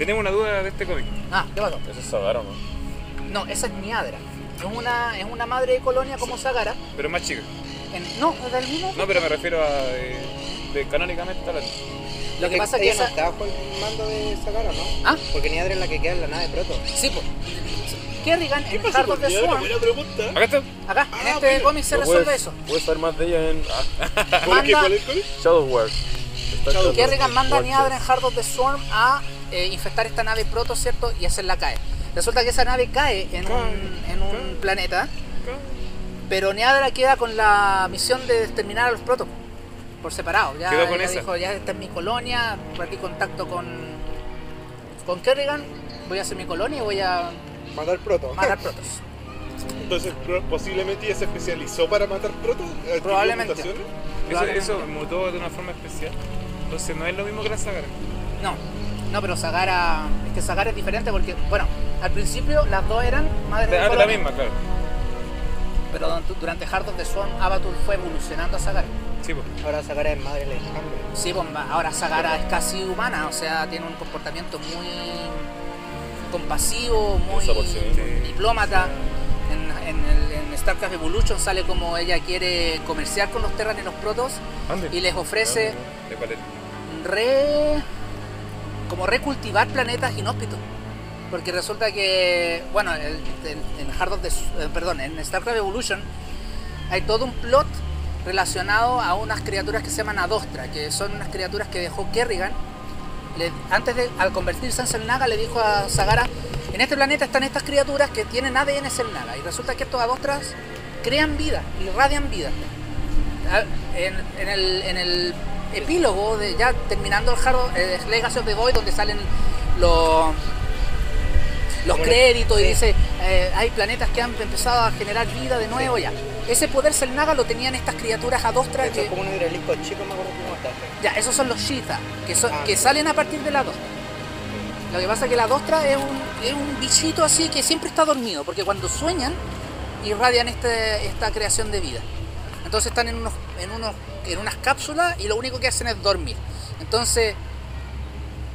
Tenemos una duda de este cómic. Ah, ¿qué pasó? Eso es Sagara, ¿no? No, esa es Niadra. Es una, es una madre de colonia como Sagara. Pero más chica. En- no, es del mismo. No, pero me refiero a. eh, de canónicamente hablando. Lo que pasa es que ella no esa. está bajo el mando de Sagara, ¿no? Ah, Porque Niadra es la que queda en la nave Proto. sí, pues. Kerrigan en Heart of the Swarm, pregunta. Acá está. acá, en Ah, este bueno. cómic se resuelve puedes- eso. Puedes saber más de ella en ah, <laughs> Manda- ¿cuál es el cómic? Shadowware. Está Shadowware. Kerrigan manda a. Niadra en Heart of the Swarm a eh, infectar esta nave proto, ¿cierto? Y hacerla caer. Resulta que esa nave cae en un, en un planeta, pero Niadra queda con la misión de exterminar a los protos por separado. Ya, Quedó con ya esa. dijo, ya esta es mi colonia, perdí contacto con, con Kerrigan, voy a hacer mi colonia y voy a Matar Proto. matar protos. Entonces, posiblemente ella se especializó para matar protos. ¿Adquirió Probablemente. Eso, eso mutó de una forma especial. Entonces no es lo mismo que la Sagara. No, no, pero Sagara, es que Sagara es diferente porque, bueno, al principio las dos eran madres de Ah, de la colonia. misma, claro. Pero durante- Heart of the Swarm, Avatar fue evolucionando a Sagara. Sí, pues. Ahora Sagara es madre enjambre. Sí, pues, ahora Sagara es casi humana, o sea, tiene un comportamiento muy compasivo, muy sí diplomata. En, en, el- en StarCraft Evolution sale como ella quiere comerciar con los Terran y los Protos Ande. y les ofrece De cuál es. re como recultivar planetas inhóspitos porque resulta que bueno en Heart of the eh, perdón en StarCraft Evolution hay todo un plot relacionado a unas criaturas que se llaman Adostra que son unas criaturas que dejó Kerrigan. Antes de al convertirse en Selnaga le dijo a Sagara en este planeta están estas criaturas que tienen ADN Selnaga y resulta que estos Adostras crean vida irradian vida. Ah, en el epílogo de ya terminando el Hard eh, Legacy of the Void donde salen los los créditos y dice eh, hay planetas que han empezado a generar vida de nuevo ya. Ese poder Selnaga lo tenían estas criaturas adostras que como un hidralisco chico, me acuerdo contaste. ya esos son los Shita que, son, Ah. que salen a partir de la Dostra lo que pasa es que la Dostra es un, es un bichito así que siempre está dormido porque cuando sueñan irradian este, esta creación de vida entonces están en unos, en unos, en unas cápsulas y lo único que hacen es dormir. Entonces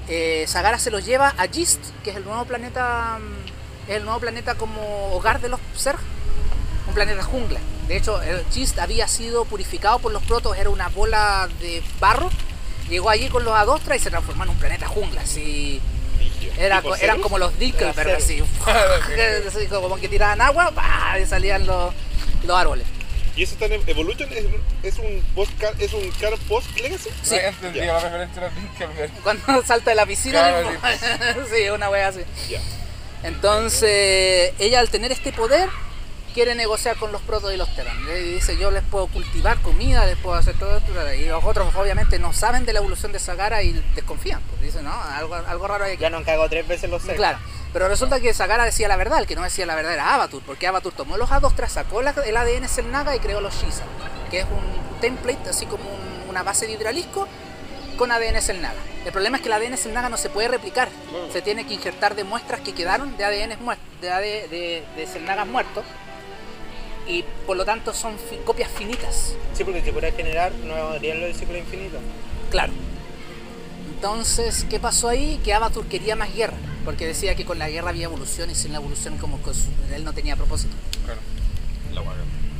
eh, Sagara se los lleva a Gist, que es el nuevo planeta, mm, es el nuevo planeta como hogar de los Zerg, un planeta jungla. De hecho, el Gist había sido purificado por los protos, era una bola de barro. Llegó allí con los Adostra y se transformó en un planeta jungla. Así, era, ¿Tipo eran como los Era <laughs> así, como que tiraban agua y salían los, los árboles. ¿Y eso está en Evolution? ¿Es, es un post es un canon post Legacy? Sí. No entendía la referencia a Dinkelberg. Cuando <laughs> salta de la piscina. Claro, <laughs> sí, una wea así. Ya. Entonces, ella al tener este poder, quiere negociar con los protos y los terran. Le dice, yo les puedo cultivar comida, les puedo hacer todo esto. Y los otros obviamente no saben de la evolución de Sagara y desconfían. Pues dicen, no, algo, algo raro hay aquí. Ya no han cagado tres veces los seres. Claro, pero resulta que Sagara decía la verdad, el que no decía la verdad era Avatur, porque Avatur tomó los Adostras, sacó la- el ADN Selnaga y creó los Shiza, que es un template, así como un- una base de hidralisco con ADN Selnaga. El problema es que el ADN Selnaga no se puede replicar, se tiene que injertar de muestras que quedaron de ADN de, AD de, de Selnagas muertos y por lo tanto son fi- copias finitas. Sí, porque si pudiera generar, no haría lo del ciclo infinito. Claro. Entonces, ¿qué pasó ahí? Que Avatur quería más guerra, porque decía que con la guerra había evolución y sin la evolución como que su- él no tenía propósito. Claro. La guaga.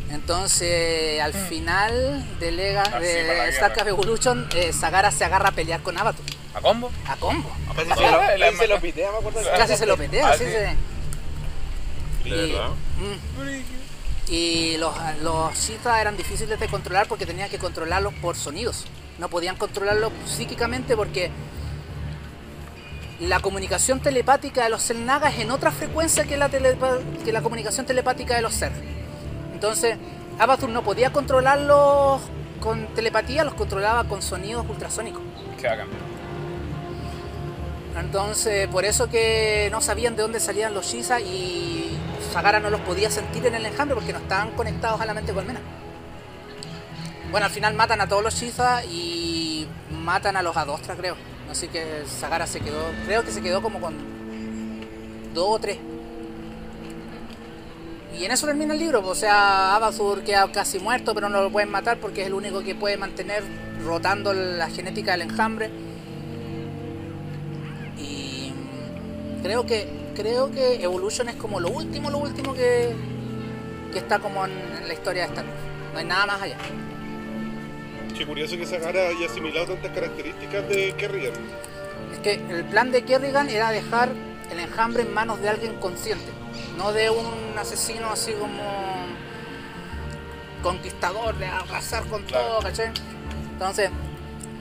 Entonces, al final de, Lega, de guerra. StarCraft Evolution, eh, Sagara se agarra a pelear con Avatur, ¿A combo? a combo. Casi Ah, se lo, la- casi se lo pitea, me acuerdo. Casi se lo petea, Ah, así sí. se... ¿De Y- verdad? Mm. Y los, los Sith eran difíciles de controlar porque tenían que controlarlos por sonidos. No podían controlarlos psíquicamente porque la comunicación telepática de los Selnaga es en otra frecuencia que la, telepa- que la comunicación telepática de los Zerg. Entonces, Avatur no podía controlarlos con telepatía, los controlaba con sonidos ultrasónicos. Qué bacán. Entonces, por eso que no sabían de dónde salían los Shiza y Sagara no los podía sentir en el enjambre porque no estaban conectados a la mente colmena. Bueno, al final matan a todos los Shiza y matan a los Adostra, creo. Así que Sagara se quedó, creo que se quedó como con dos o tres. y en eso termina el libro. O sea, Abazur queda casi muerto, pero no lo pueden matar porque es el único que puede mantener rotando la genética del enjambre. Y creo que creo que Evolution es como lo último, lo último que, que está como en la historia de Wars. No hay nada más allá. Qué curioso que Sagara haya asimilado tantas características de Kerrigan. Es que el plan de Kerrigan era dejar el enjambre en manos de alguien consciente, no de un asesino así como conquistador, de arrasar con todo, ¿cachai? Entonces,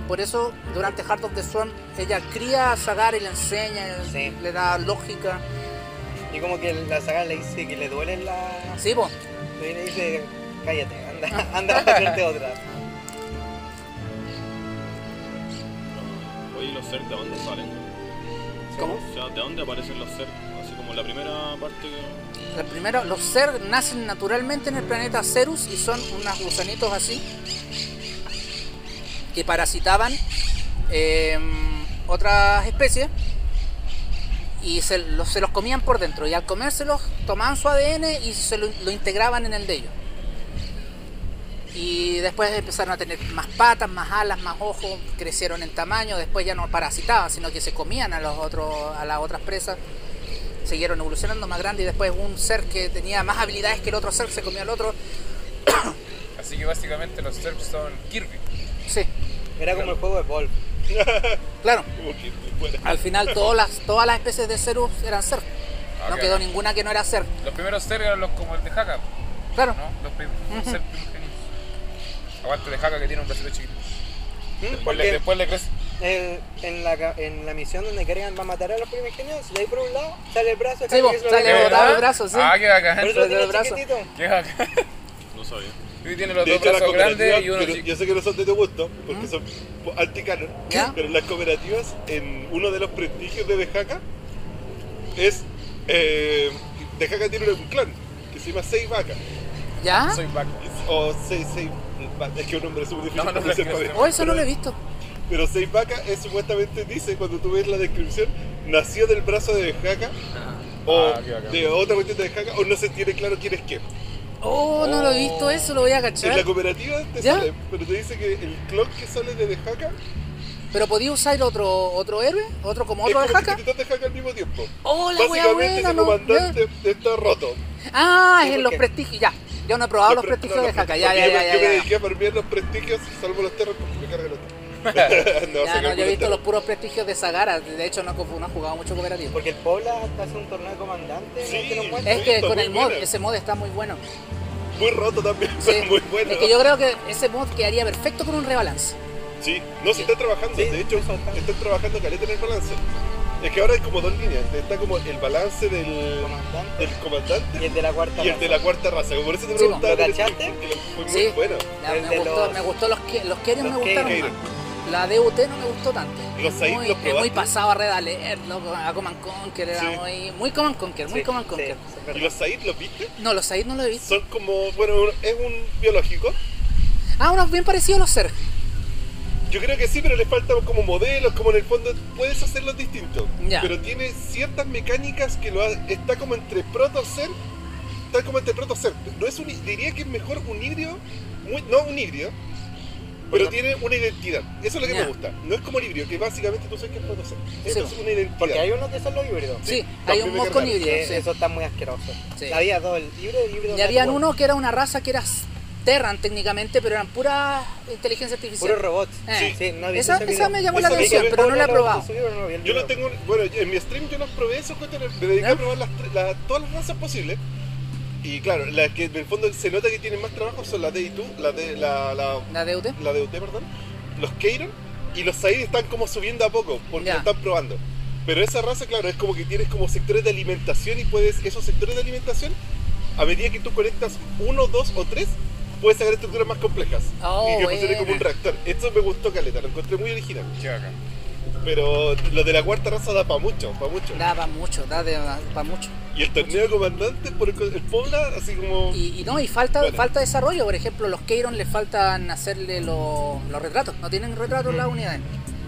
por eso durante Heart of the Swarm ella cría a Sagara y le enseña, Sí. le da lógica. Y como que la saga le dice que le duele la. Sí, pues. Y le dice, cállate, anda, anda <laughs> a otra. ¿Y los ser de dónde salen? ¿Cómo? O sea, ¿de dónde aparecen los ser? Así como la primera parte que... La primera, los Zerg nacen naturalmente en el planeta Cerus y son unos gusanitos así que parasitaban eh, otras especies y se los, se los comían por dentro y al comérselos tomaban su ADN y se lo, lo integraban en el de ellos. Y después empezaron a tener más patas, más alas, más ojos, crecieron en tamaño, después ya no parasitaban, sino que se comían a, los otros, a las otras presas siguieron evolucionando más grande y después un ser que tenía más habilidades que el otro ser se comió al otro. <coughs> Así que básicamente los Zergs son Kirby. Sí, Era como el juego de Wolf. <laughs> claro. Fuera. Al final todas las, todas las especies de Cerus eran ser. Ah, No quedó ninguna que no era ser. Los primeros Zerg eran los como el de Haka, Claro. ¿no? Los los Zerg primigenios. Aguante de Haka que tiene un bracito chiquito. ¿Mm? Después le, después le crece. eh, en, la, en la misión donde Kerrigan va a matar a los primigenios, de ahí por un lado sale el brazo. Sí, vos, sale botado el brazo, sí. Ah, qué bacán. Por eso lo Sale el tiene brazo. chiquitito. Qué bacán. No sabía. Y tiene los De dos hecho, brazos grandes cooperativas, y uno pero chico. yo sé que no son de tu gusto, porque son anticanon, ¿Ya? pero las cooperativas, en uno de los prestigios de Dejaka, es. Eh, Dejaka tiene un clan que se llama Sei Vaca, ¿Ya? Soy vaca. o Sei Sei. Es que un nombre súper difícil No, no, no. Oh, eso no lo he visto. Pero Sei Vaca es supuestamente dice, cuando tú ves la descripción, nació del brazo de Dejaka, o Ah, de otra cuestión de Dejaka, o no se tiene claro quién es quién. Oh, no lo he visto eso, lo voy a En la cachar. cooperativa te ¿Ya? sale, pero te dice que el clock que sale de Dejaka Pero podía usar otro otro héroe, otro como es otro como de Haka. que te de Haka al mismo tiempo. Oh, la wea Básicamente buena, ese ¿no? comandante está roto. Ah, Sí, es en los prestigios, ya. Yo no he probado los, pre- prestigios no, de Haka, ya, ya, ya, Yo me ya. ya. dediqué a farmear los prestigios, salvo los terros porque me cargan los terros. no, Ya, no, yo he visto los puros prestigios de Sagara. De hecho, no, no he jugado mucho cooperativo. Porque el Pobla hace un torneo de comandante. Muestra. Es que Está con el mod, buena. ese mod está muy bueno. Muy roto también, <laughs> Sí. pero muy bueno. Es que yo creo que ese mod quedaría perfecto con un rebalance. Sí, no, se están trabajando, Sí, de hecho, está. están trabajando caleta en el balance. Es que ahora hay como dos líneas, está como el balance del, Comandante. del comandante Y el de la cuarta. y el de raza. la cuarta raza. Por eso te Sí, preguntaba ¿lo cachaste? fue muy Sí. bueno. Me, de gustó, los- me gustó los que los los me gustaron más. La DUT no me gustó tanto. Los muy, ¿los es muy pasado a Red Alert, loco, a Command Conquer, era Sí. muy, muy Command Conquer, muy Command Conquer. ¿Y los Said los viste? No, los Said no los he visto. Son como, bueno, es un biológico. Ah, unos bien parecidos a los Zerg. Yo creo que sí, pero le faltan como modelos, como en el fondo puedes hacerlos distintos. Ya. Pero tiene ciertas mecánicas que lo ha- está como entre proto ser, está como entre proto ser. No es un, diría que es mejor un híbrido, muy, no un híbrido, pero tiene una identidad. Eso es lo que Ya. me gusta. No es como el híbrido, que básicamente tú sabes que es proto ser. Eso sí. es una identidad. Porque hay unos que son los híbridos. Sí, hay un cargaron. híbrido. Sí. Eso está muy asqueroso. Sí. Había dos, el híbrido y el híbrido. Y habían uno que era una raza que era Terran técnicamente, pero eran pura inteligencia artificial. Puros robots. Eh. Sí, no vi esa, esa me llamó la atención, pero no la he Lo- probado. no Yo lo tengo, bueno, en mi stream yo los probé esos cuestiones, me dediqué ¿Ya? a probar las, todas las razas posibles. Y claro, las que en el fondo se nota que tienen más trabajo son las de Itu, la de la, la, La DUT. la de UT, perdón, los Keiron y los Said están como subiendo a poco porque Ya. lo están probando. Pero esa raza, claro, es como que tienes como sectores de alimentación y puedes, esos sectores de alimentación, a medida que tú conectas uno, dos o tres, puedes sacar estructuras más complejas. Oh, y que funcione como un reactor. Esto me gustó caleta, lo encontré muy original. Qué bacán. Pero lo de la cuarta raza da para mucho, para mucho. Da para mucho, da para mucho. Y el torneo de comandante por el, el Pobla, así como. Y, y no, y falta, Bueno. falta desarrollo. Por ejemplo, los Keiron les faltan hacerle los, los retratos. No tienen retratos Mm. las unidades.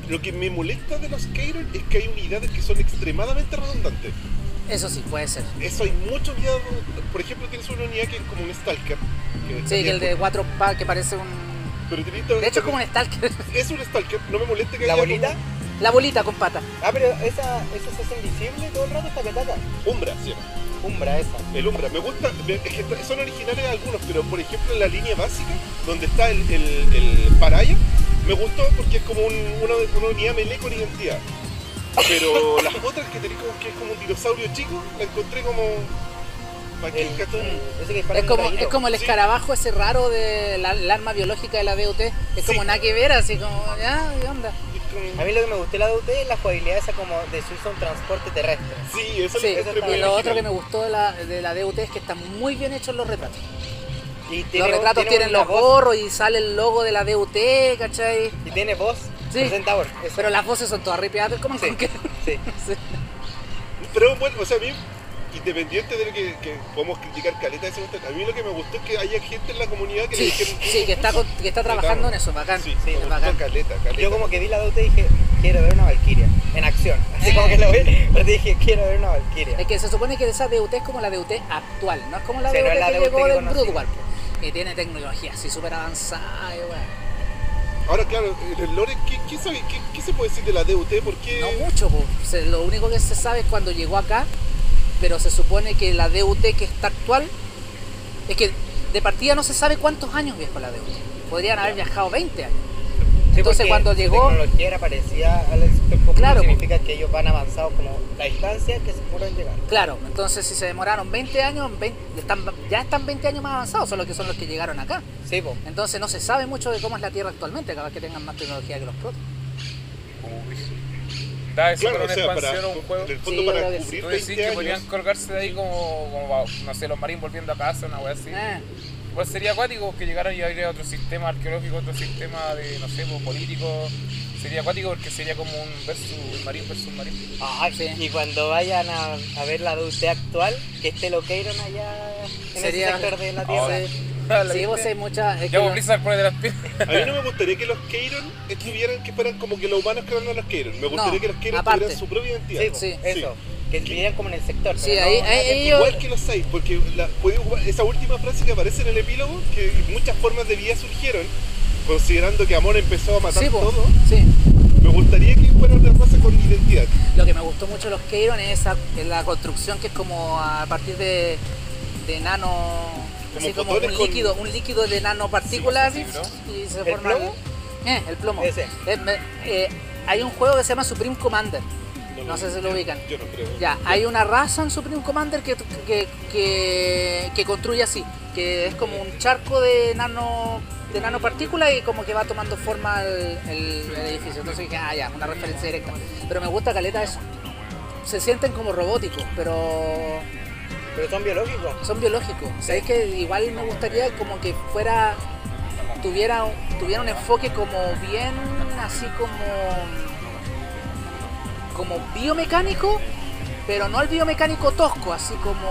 Lo que me molesta de los Keiron es que hay unidades que son extremadamente redundantes. Eso sí, puede ser. Eso hay muchos ya. Por ejemplo, tienes una unidad que es como un Stalker. Que Sí, que el de cuatro pa que parece un. Pero De hecho, es como un Stalker. <laughs> Es un Stalker, no me molesta que ¿La haya bolita? La bolita con pata. Ah, pero esa, esa se hace invisible todo el rato esta petata. como Umbra, sí. Umbra esa. El Umbra, me gusta, es que son originales algunos, pero por ejemplo en la línea básica, donde está el, el, el Paraya, me gustó porque es como un, una, una unidad melee con identidad. Pero <laughs> las otras que tenés como que es como un dinosaurio chico, la encontré como. Es como, es como el Sí. escarabajo ese raro del arma biológica de la DUT. Es Sí. como nada que ver, así como, ya, ¿qué onda? A mí lo que me gustó de la DUT es la jugabilidad esa como de a un transporte terrestre. Sí, eso Sí, es eso está y lo otro que me gustó de la, de la DUT es que están muy bien hechos los retratos. Y los retratos tienen los gorros y sale el logo de la DUT, ¿cachai? Y tiene voz. Sí. Presentador. eso. Pero las voces son todas ripiadas como Sí. Sí. <laughs> Sí. Pero bueno, o sea, a mí, independiente de lo que, que podemos criticar caleta de ese gusto, a mí lo que me gustó es que haya gente en la comunidad que le dijeron. sí, que está, con- que está trabajando en eso, bacán. Sí, es bacán. caleta, caleta. Yo como que vi la DUT y dije, quiero ver una Valkyria en acción. Así Eh. como que lo vi, <laughs> pero dije, quiero ver una Valkyria. Es que se supone que esa DUT es como la DUT actual, no es como la DUT la que DUT llegó del. Broodwar, que tiene tecnología así súper avanzada y weón. Ahora, claro, el lore, ¿qué, qué, sabe- qué- qué se puede decir de la DUT? Porque No mucho, po. Lo único que se sabe es cuando llegó acá, pero se supone que la DUT que está actual, es que de partida no se sabe cuántos años viajó la DUT. Podrían haber viajado 20 años. Sí, Entonces cuando llegó, tecnología era parecida al Spectrum, Claro, significa que ellos van avanzados como la distancia que se pueden llegar. claro, entonces si se demoraron 20 años, 20 están- ya están 20 años más avanzados, son los que son los que llegaron acá. Sí, po. Entonces no se sabe mucho de cómo es la Tierra actualmente, capaz que tengan más tecnología que los protos. Da eso Claro, para o una sea, para, expansión o un juego. en el fondo Sí, para creo que sí. cubrir Tú decís 20 que años. podrían colgarse de ahí como, como, no sé, los marines volviendo a casa, una wea así. Eh, Igual sería acuático que llegaran y habría otro sistema arqueológico, otro sistema de, no sé, pues, político. Sería acuático porque sería como un versus, marín versus marín. Ay, Sí. Y cuando vayan a, a ver la DUT actual, que esté Loqueiron allá en Sería- ese sector de la Ah, Tierra. Sí. <laughs> ¿La Sí, vos hay muchas. es que Ya vos lo- Blizzard pone de las piedras. A mí no me gustaría que los Keiron estuvieran, que fueran como que los humanos crearon a los Keiron. Me gustaría No, que los Keiron aparte. tuvieran su propia identidad. Sí, eso. Que vivieran como en el sector. Sí, ahí- no- ahí- Igual que los seis, porque la, esa última frase que aparece en el epílogo, que muchas formas de vida surgieron, considerando que Amor empezó a matar Sí, po, todo, sí. me gustaría que fuera una raza con identidad. Lo que me gustó mucho de los Keiron es, esa, es la construcción que es como a partir de, de nano. Así como un con- líquido, un líquido de nanopartículas Sí, y se ¿El forma. plomo? Eh, el plomo. Ese. Eh, eh, hay un juego que se llama Supreme Commander. No sé si lo ubican. Yo no creo. Ya, hay una raza en Supreme Commander que, que, que, que construye así, que es como un charco de nano de nanopartículas y como que va tomando forma el, el- el edificio. Entonces dije, ah, ya, una referencia directa. Pero me gusta caleta eso. Se sienten como robóticos, pero Pero son biológicos. son biológicos. ¿Sabéis que igual me gustaría como que fuera tuviera tuviera un enfoque como bien así como como biomecánico, pero no el biomecánico tosco, así como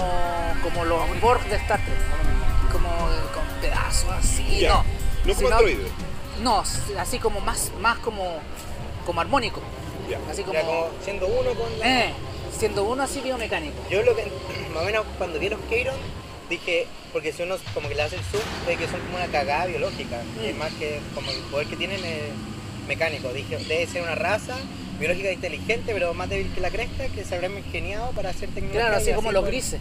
como los Borg de Star Trek, como con pedazos así, no. No como androides. No, así como más más como como armónico, Ya. así como como siendo uno con la... eh, siendo uno así biomecánico. Yo lo que, <clears throat> más o menos cuando vi los Keiron, dije, porque si uno como que le hace el zoom, ve que son como una cagada biológica, y es más que como el poder que tienen es mecánico. Dije, debe ser una raza biológica inteligente, pero más débil que la cresta, que se habrán ingeniado para hacer tecnología. Claro, así como los grises.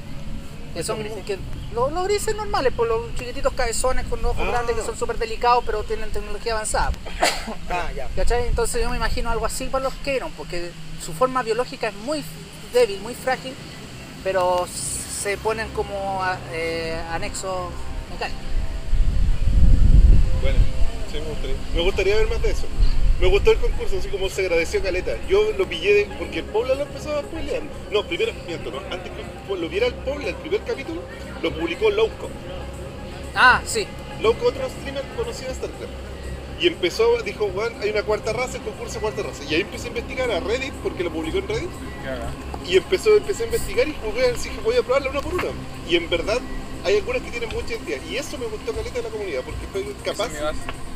Que son grises. que, los, los grises normales, por los chiquititos cabezones con ojos Ah. grandes que son súper delicados, pero tienen tecnología avanzada. <coughs> Ah, ya. ¿Cachai? Entonces yo me imagino algo así para los Keiron, porque su forma biológica es muy débil, muy frágil, pero se ponen como eh, anexos mecánicos. Bueno, sí me gustaría. Me gustaría ver más de eso. Me gustó el concurso, así como se agradeció Caleta. Yo lo pillé de- porque el Pobla lo empezó a spoilear. No, primero, miento, no. Antes que lo viera el Pobla, el primer capítulo, lo publicó Lowco. Ah, sí. Lowco, otro streamer conocido de Star Trek. Y empezó, dijo, Juan, hay una cuarta raza, el concurso de cuarta raza. Y ahí empecé a investigar a Reddit, porque lo publicó en Reddit. Y empezó, empecé a investigar y jugué, así que voy a probarla una por una. Y en verdad, hay algunas que tienen mucha identidad. Y eso me gustó Caleta de la comunidad, porque fue capaz.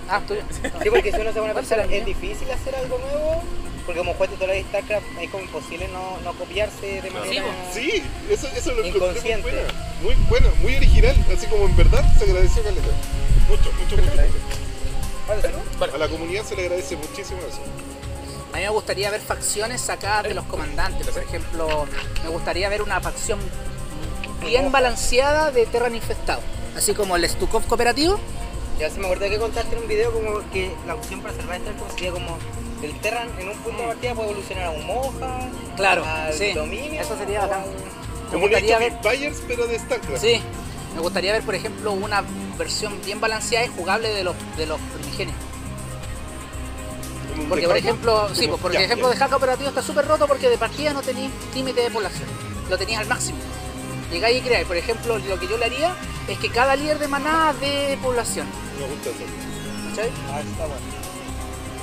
Ah, tuyo. Sí, porque si uno se pone a ¿Cuál pensar, es difícil hacer algo nuevo, Porque como jugaste toda la de StarCraft, es como imposible no, no copiarse de manera... Sí, eso, eso lo encontré muy Inconsciente. buena. Muy buena, muy original. Así como en verdad se agradeció Caleta. Mucho, mucho, mucho. mucho. Vale. A la comunidad se le agradece muchísimo eso. A mí me gustaría ver facciones sacadas de los comandantes. Por ejemplo, me gustaría ver una facción bien balanceada de Terran infestado. Así como el Stukov cooperativo. Ya se me acordé que contaste en un video como que la opción para salvar StarCraft sería como el Terran en un punto de partida puede evolucionar a un Moja, Claro, al sí, dominio. eso sería bacán. un- Me Como gustaría ver, Empires, pero de StarCraft. sí, me gustaría ver, por ejemplo, una versión bien balanceada y jugable de los, de los Porque, por ejemplo, sí, pues, porque ya, ejemplo ya. de hack operativo está súper roto porque de partida no tenéis límite de población. Lo tenías al máximo. Llegáis y creáis. Por ejemplo, lo que yo le haría es que cada líder de manada de población. Me gusta eso. ¿Cachai? Ah, está bueno.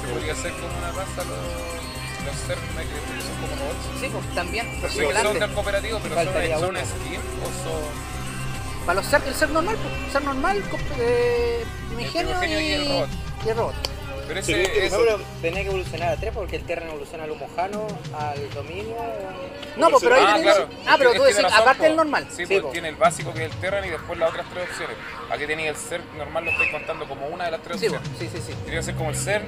Se podría hacer como una raza los, los ser que son como robots. Sí, pues también. Los Sí, son simulantes. del cooperativo, pero Faltaría son, son uno. skin o son. Para los ser, el ser normal, pues. Ser normal, eh, primigenio primigenio y el robot. Robot. Pero Sí, ese pero tenía que evolucionar a tres porque el Terran evoluciona al humojano, al dominio. No, pues, pero ahí Ah, tenéis- claro. Ah, pero tú decís, razón, aparte del normal. Sí, Sí, pues tiene el básico que es el Terran y después las otras tres opciones. Aquí tenía el ser normal, lo estoy contando como una de las tres Sí, opciones. pues, sí, sí, sí. Tendría que ser como el ser,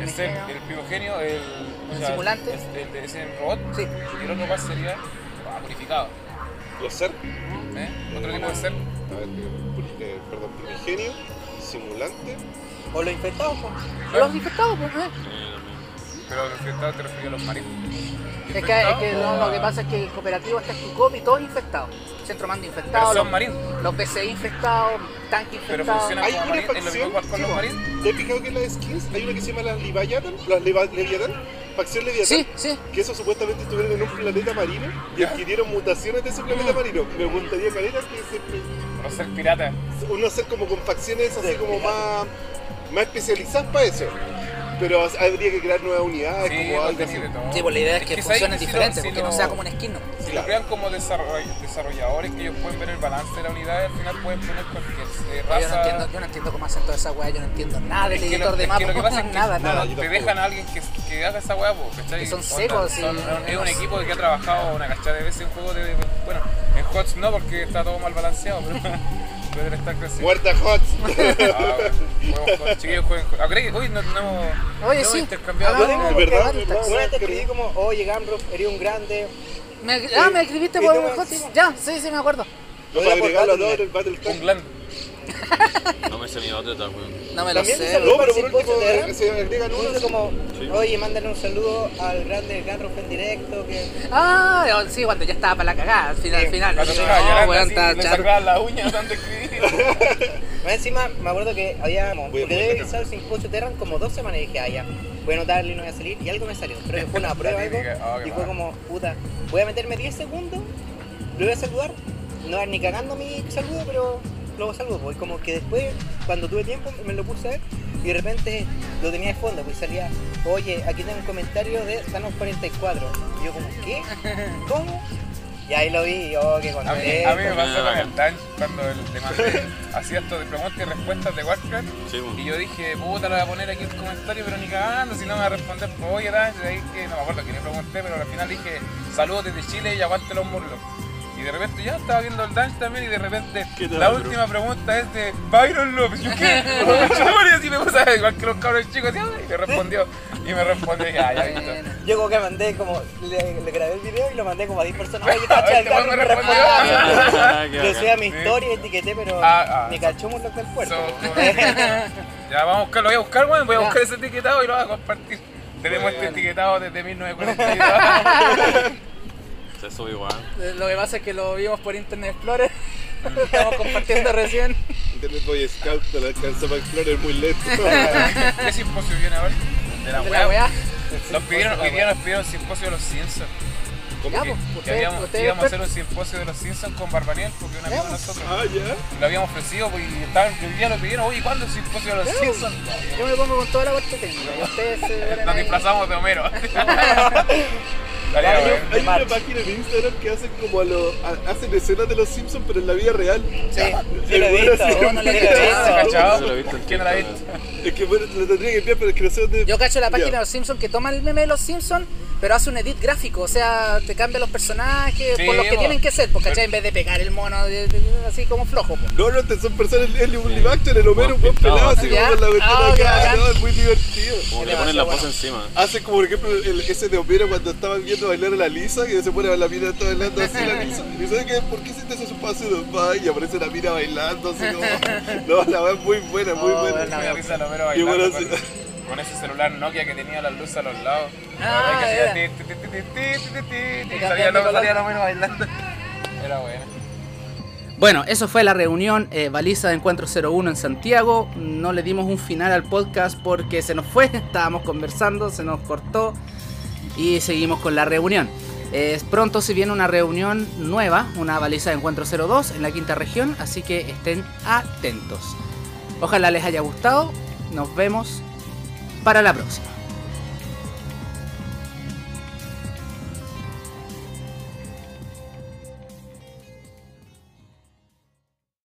el ser, Primigenio. el primogenio, el, El simulante. el, el de ese robot. Sí. Y el otro más sería ah, purificado. Los ser. ¿eh? Otro tipo de ser. A ver, eh, eh, perdón, primigenio, simulante. O los infectados, pues. Los infectados, pues, ¿eh? Pero el infectado te refería a los marinos. Es que, es que lo, lo que pasa es que el cooperativo está en copy, todos infectados. Centro mando Pero infectado, son los, los BCI infectados, tanque Pero infectado. funcionan Hay como una. Es lo con los marines. ¿Te has fijado que en las skins hay una que se llama las Leviathan? Las Leviathan, facción Leviathan. Sí, sí. Que esos supuestamente estuvieron en un planeta marino y Ya. adquirieron mutaciones de ese planeta marino. Me gustaría, Caleta, que Los ser piratas. se, uno hacer como con facciones así como más, más especializadas para eso. Pero habría que crear nuevas unidades, Sí, como pues algo así. Sí, pues la idea es Es que, que funcionen diferentes, si porque no sea como un skin. ¿no? Si lo crean como desarroll- desarrolladores que ellos pueden ver el balance de la unidad, al final pueden poner cualquier eh, Yo raza. no, entiendo, yo no entiendo cómo hacen toda esa weá, yo no entiendo nada del Es que editor lo- de es que mapa, lo que pasa es que nada, nada, te tampoco. dejan a alguien que, que haga esa weá, po, ¿cachai? Que son secos, sí. son- es un equipo que ha trabajado una cachada de veces en juegos de. Bueno, en HOTS no, porque está todo mal balanceado, pero. <laughs> Puede estar creciendo. Muerta Hot. Ah, bueno, chiquillos, jueguen. Ah, creo que hoy no, Oye, no sí, intercambiado. hagamos- Yo tengo ¿De verdad? escribí como, oye Gambro, eres un grande. Me, ah, me escribiste por hot. Ya, sí, sí, me acuerdo. Lo Voy a agregarlo a todo el Battle Un Tank. No me sé mi otra, weón. No me lo También sé. No, pero por último eh, se agregan Uno dice como, Sí. oye, mándale un saludo al grande Gambro en directo. Que... Ah, sí, cuando ya estaba para la cagada, al final, Sí, al final. Cuando estaba no, llorando weón, así, está le la uña tanto escribir. <laughs> Más encima, me acuerdo que había, Voy a porque debe acá. revisar el simposio Terran como dos semanas y dije, ah, ya, voy a anotarle y no voy a salir, y algo me salió. Creo que fue una <laughs> prueba algo, típica, oh, qué y fue mal. como, puta, voy a meterme 10 segundos, lo voy a saludar, no va ni cagando mi saludo, pero lo saludo, pues como que después, cuando tuve tiempo, me lo puse a ver, y de repente lo tenía de fondo, pues salía, oye, aquí tengo un comentario de Thanos 44, y yo como, ¿qué? ¿Cómo? Y ahí lo vi, y oh, qué A mí, contento. a mí me pasó con el Tanch cuando el- le mandé, <laughs> hacía esto de preguntas y respuestas de Warcraft. Sí. Y yo dije, puta, le voy a poner aquí un comentario, pero ni cagando, si no me va a responder, pues oye, Tanch, ahí que no me acuerdo quién le pregunté, pero al final dije, saludos desde Chile y aguante los murlos. Y de repente ya estaba viendo el dance también y de repente ¿Qué tal, la bro? última pregunta es de Byron López. ¿Yo qué? <laughs> y así me puse a igual que los cabros chicos, y me respondió. Y me respondió, ya, ya, listo. Yo como que mandé como, le, le grabé el video y lo mandé como a 10 personas. <laughs> Oye, cacha, el ¿te puedo Gambro me respondió. Ah, qué Lo bacán. subí a mi Sí. historia, etiqueté, pero Ah, ah. ni cachó un del puerto. So- <laughs> ya, vamos a buscar, lo voy a buscar, weón. Voy a buscar ese etiquetado y lo voy a compartir. Tenemos este etiquetado desde 1942. Se sube igual. Eh, Lo que pasa es que lo vimos por Internet Explorer. <laughs> Lo estamos compartiendo recién. Internet Boy Scout te la alcanza para Explorer muy lento. <laughs> ¿Qué simposio viene ahora? De la De weá. la weá. Nos pidieron, hoy día nos pidieron simposio de los Simpsons. Ya, Que- pues, que ustedes, habíamos, ustedes íbamos a hacer un simposio de los Simpsons con Barbaniel, porque un amigo de nosotros ah, ya. lo habíamos ofrecido pues, y estaban, que hoy día nos pidieron, oye, ¿cuándo el simposio de los Simpsons? Yo me pongo con toda la parte técnica. y Ustedes se <laughs> van Nos ahí. disfrazamos de Homero. Hay, hay una página en Instagram que hacen como a lo, a- hacen escenas de los Simpsons pero en la vida real. Sí, lo he visto. vos no lo he visto. ¿Quién no lo ha visto? Es que bueno, lo tendría que enviar, pero es que no sé dónde. Yo cacho la página de los Simpsons que toma el meme de los Simpsons, pero hace un edit gráfico, o sea, te cambia los personajes Sí, por los que tienen que ser, porque ¿cachai? En vez de pegar el mono de- de- de- así como flojo. po. No, no, te son personas en un live action, el Homero, un buen pelado, así ¿ya? como con la ventana qué acá, no, es muy divertido. Como le ponen la voz bueno. encima. Hace como por ejemplo el, ese de Homero cuando estaba viendo bailar a la Lisa y se pone a la mina está bailando así la Lisa. Y dice que ¿por qué hiciste ese paso de pay? Y aparece la mina bailando así como. <laughs> No, la verdad es muy buena, muy Oh, buena. da risa el Homero Y bailando bueno con ese celular Nokia que tenía las luces a los lados. Menos bailando. Era bueno. Bueno, eso fue la reunión baliza de Encuentro 01 en Santiago. No le dimos un final al podcast porque se nos fue, estábamos conversando, se nos cortó y seguimos con la reunión. Pronto se viene una reunión nueva, una baliza de Encuentro 02 en la quinta región, así que estén atentos. Ojalá les haya gustado. Nos vemos para la próxima.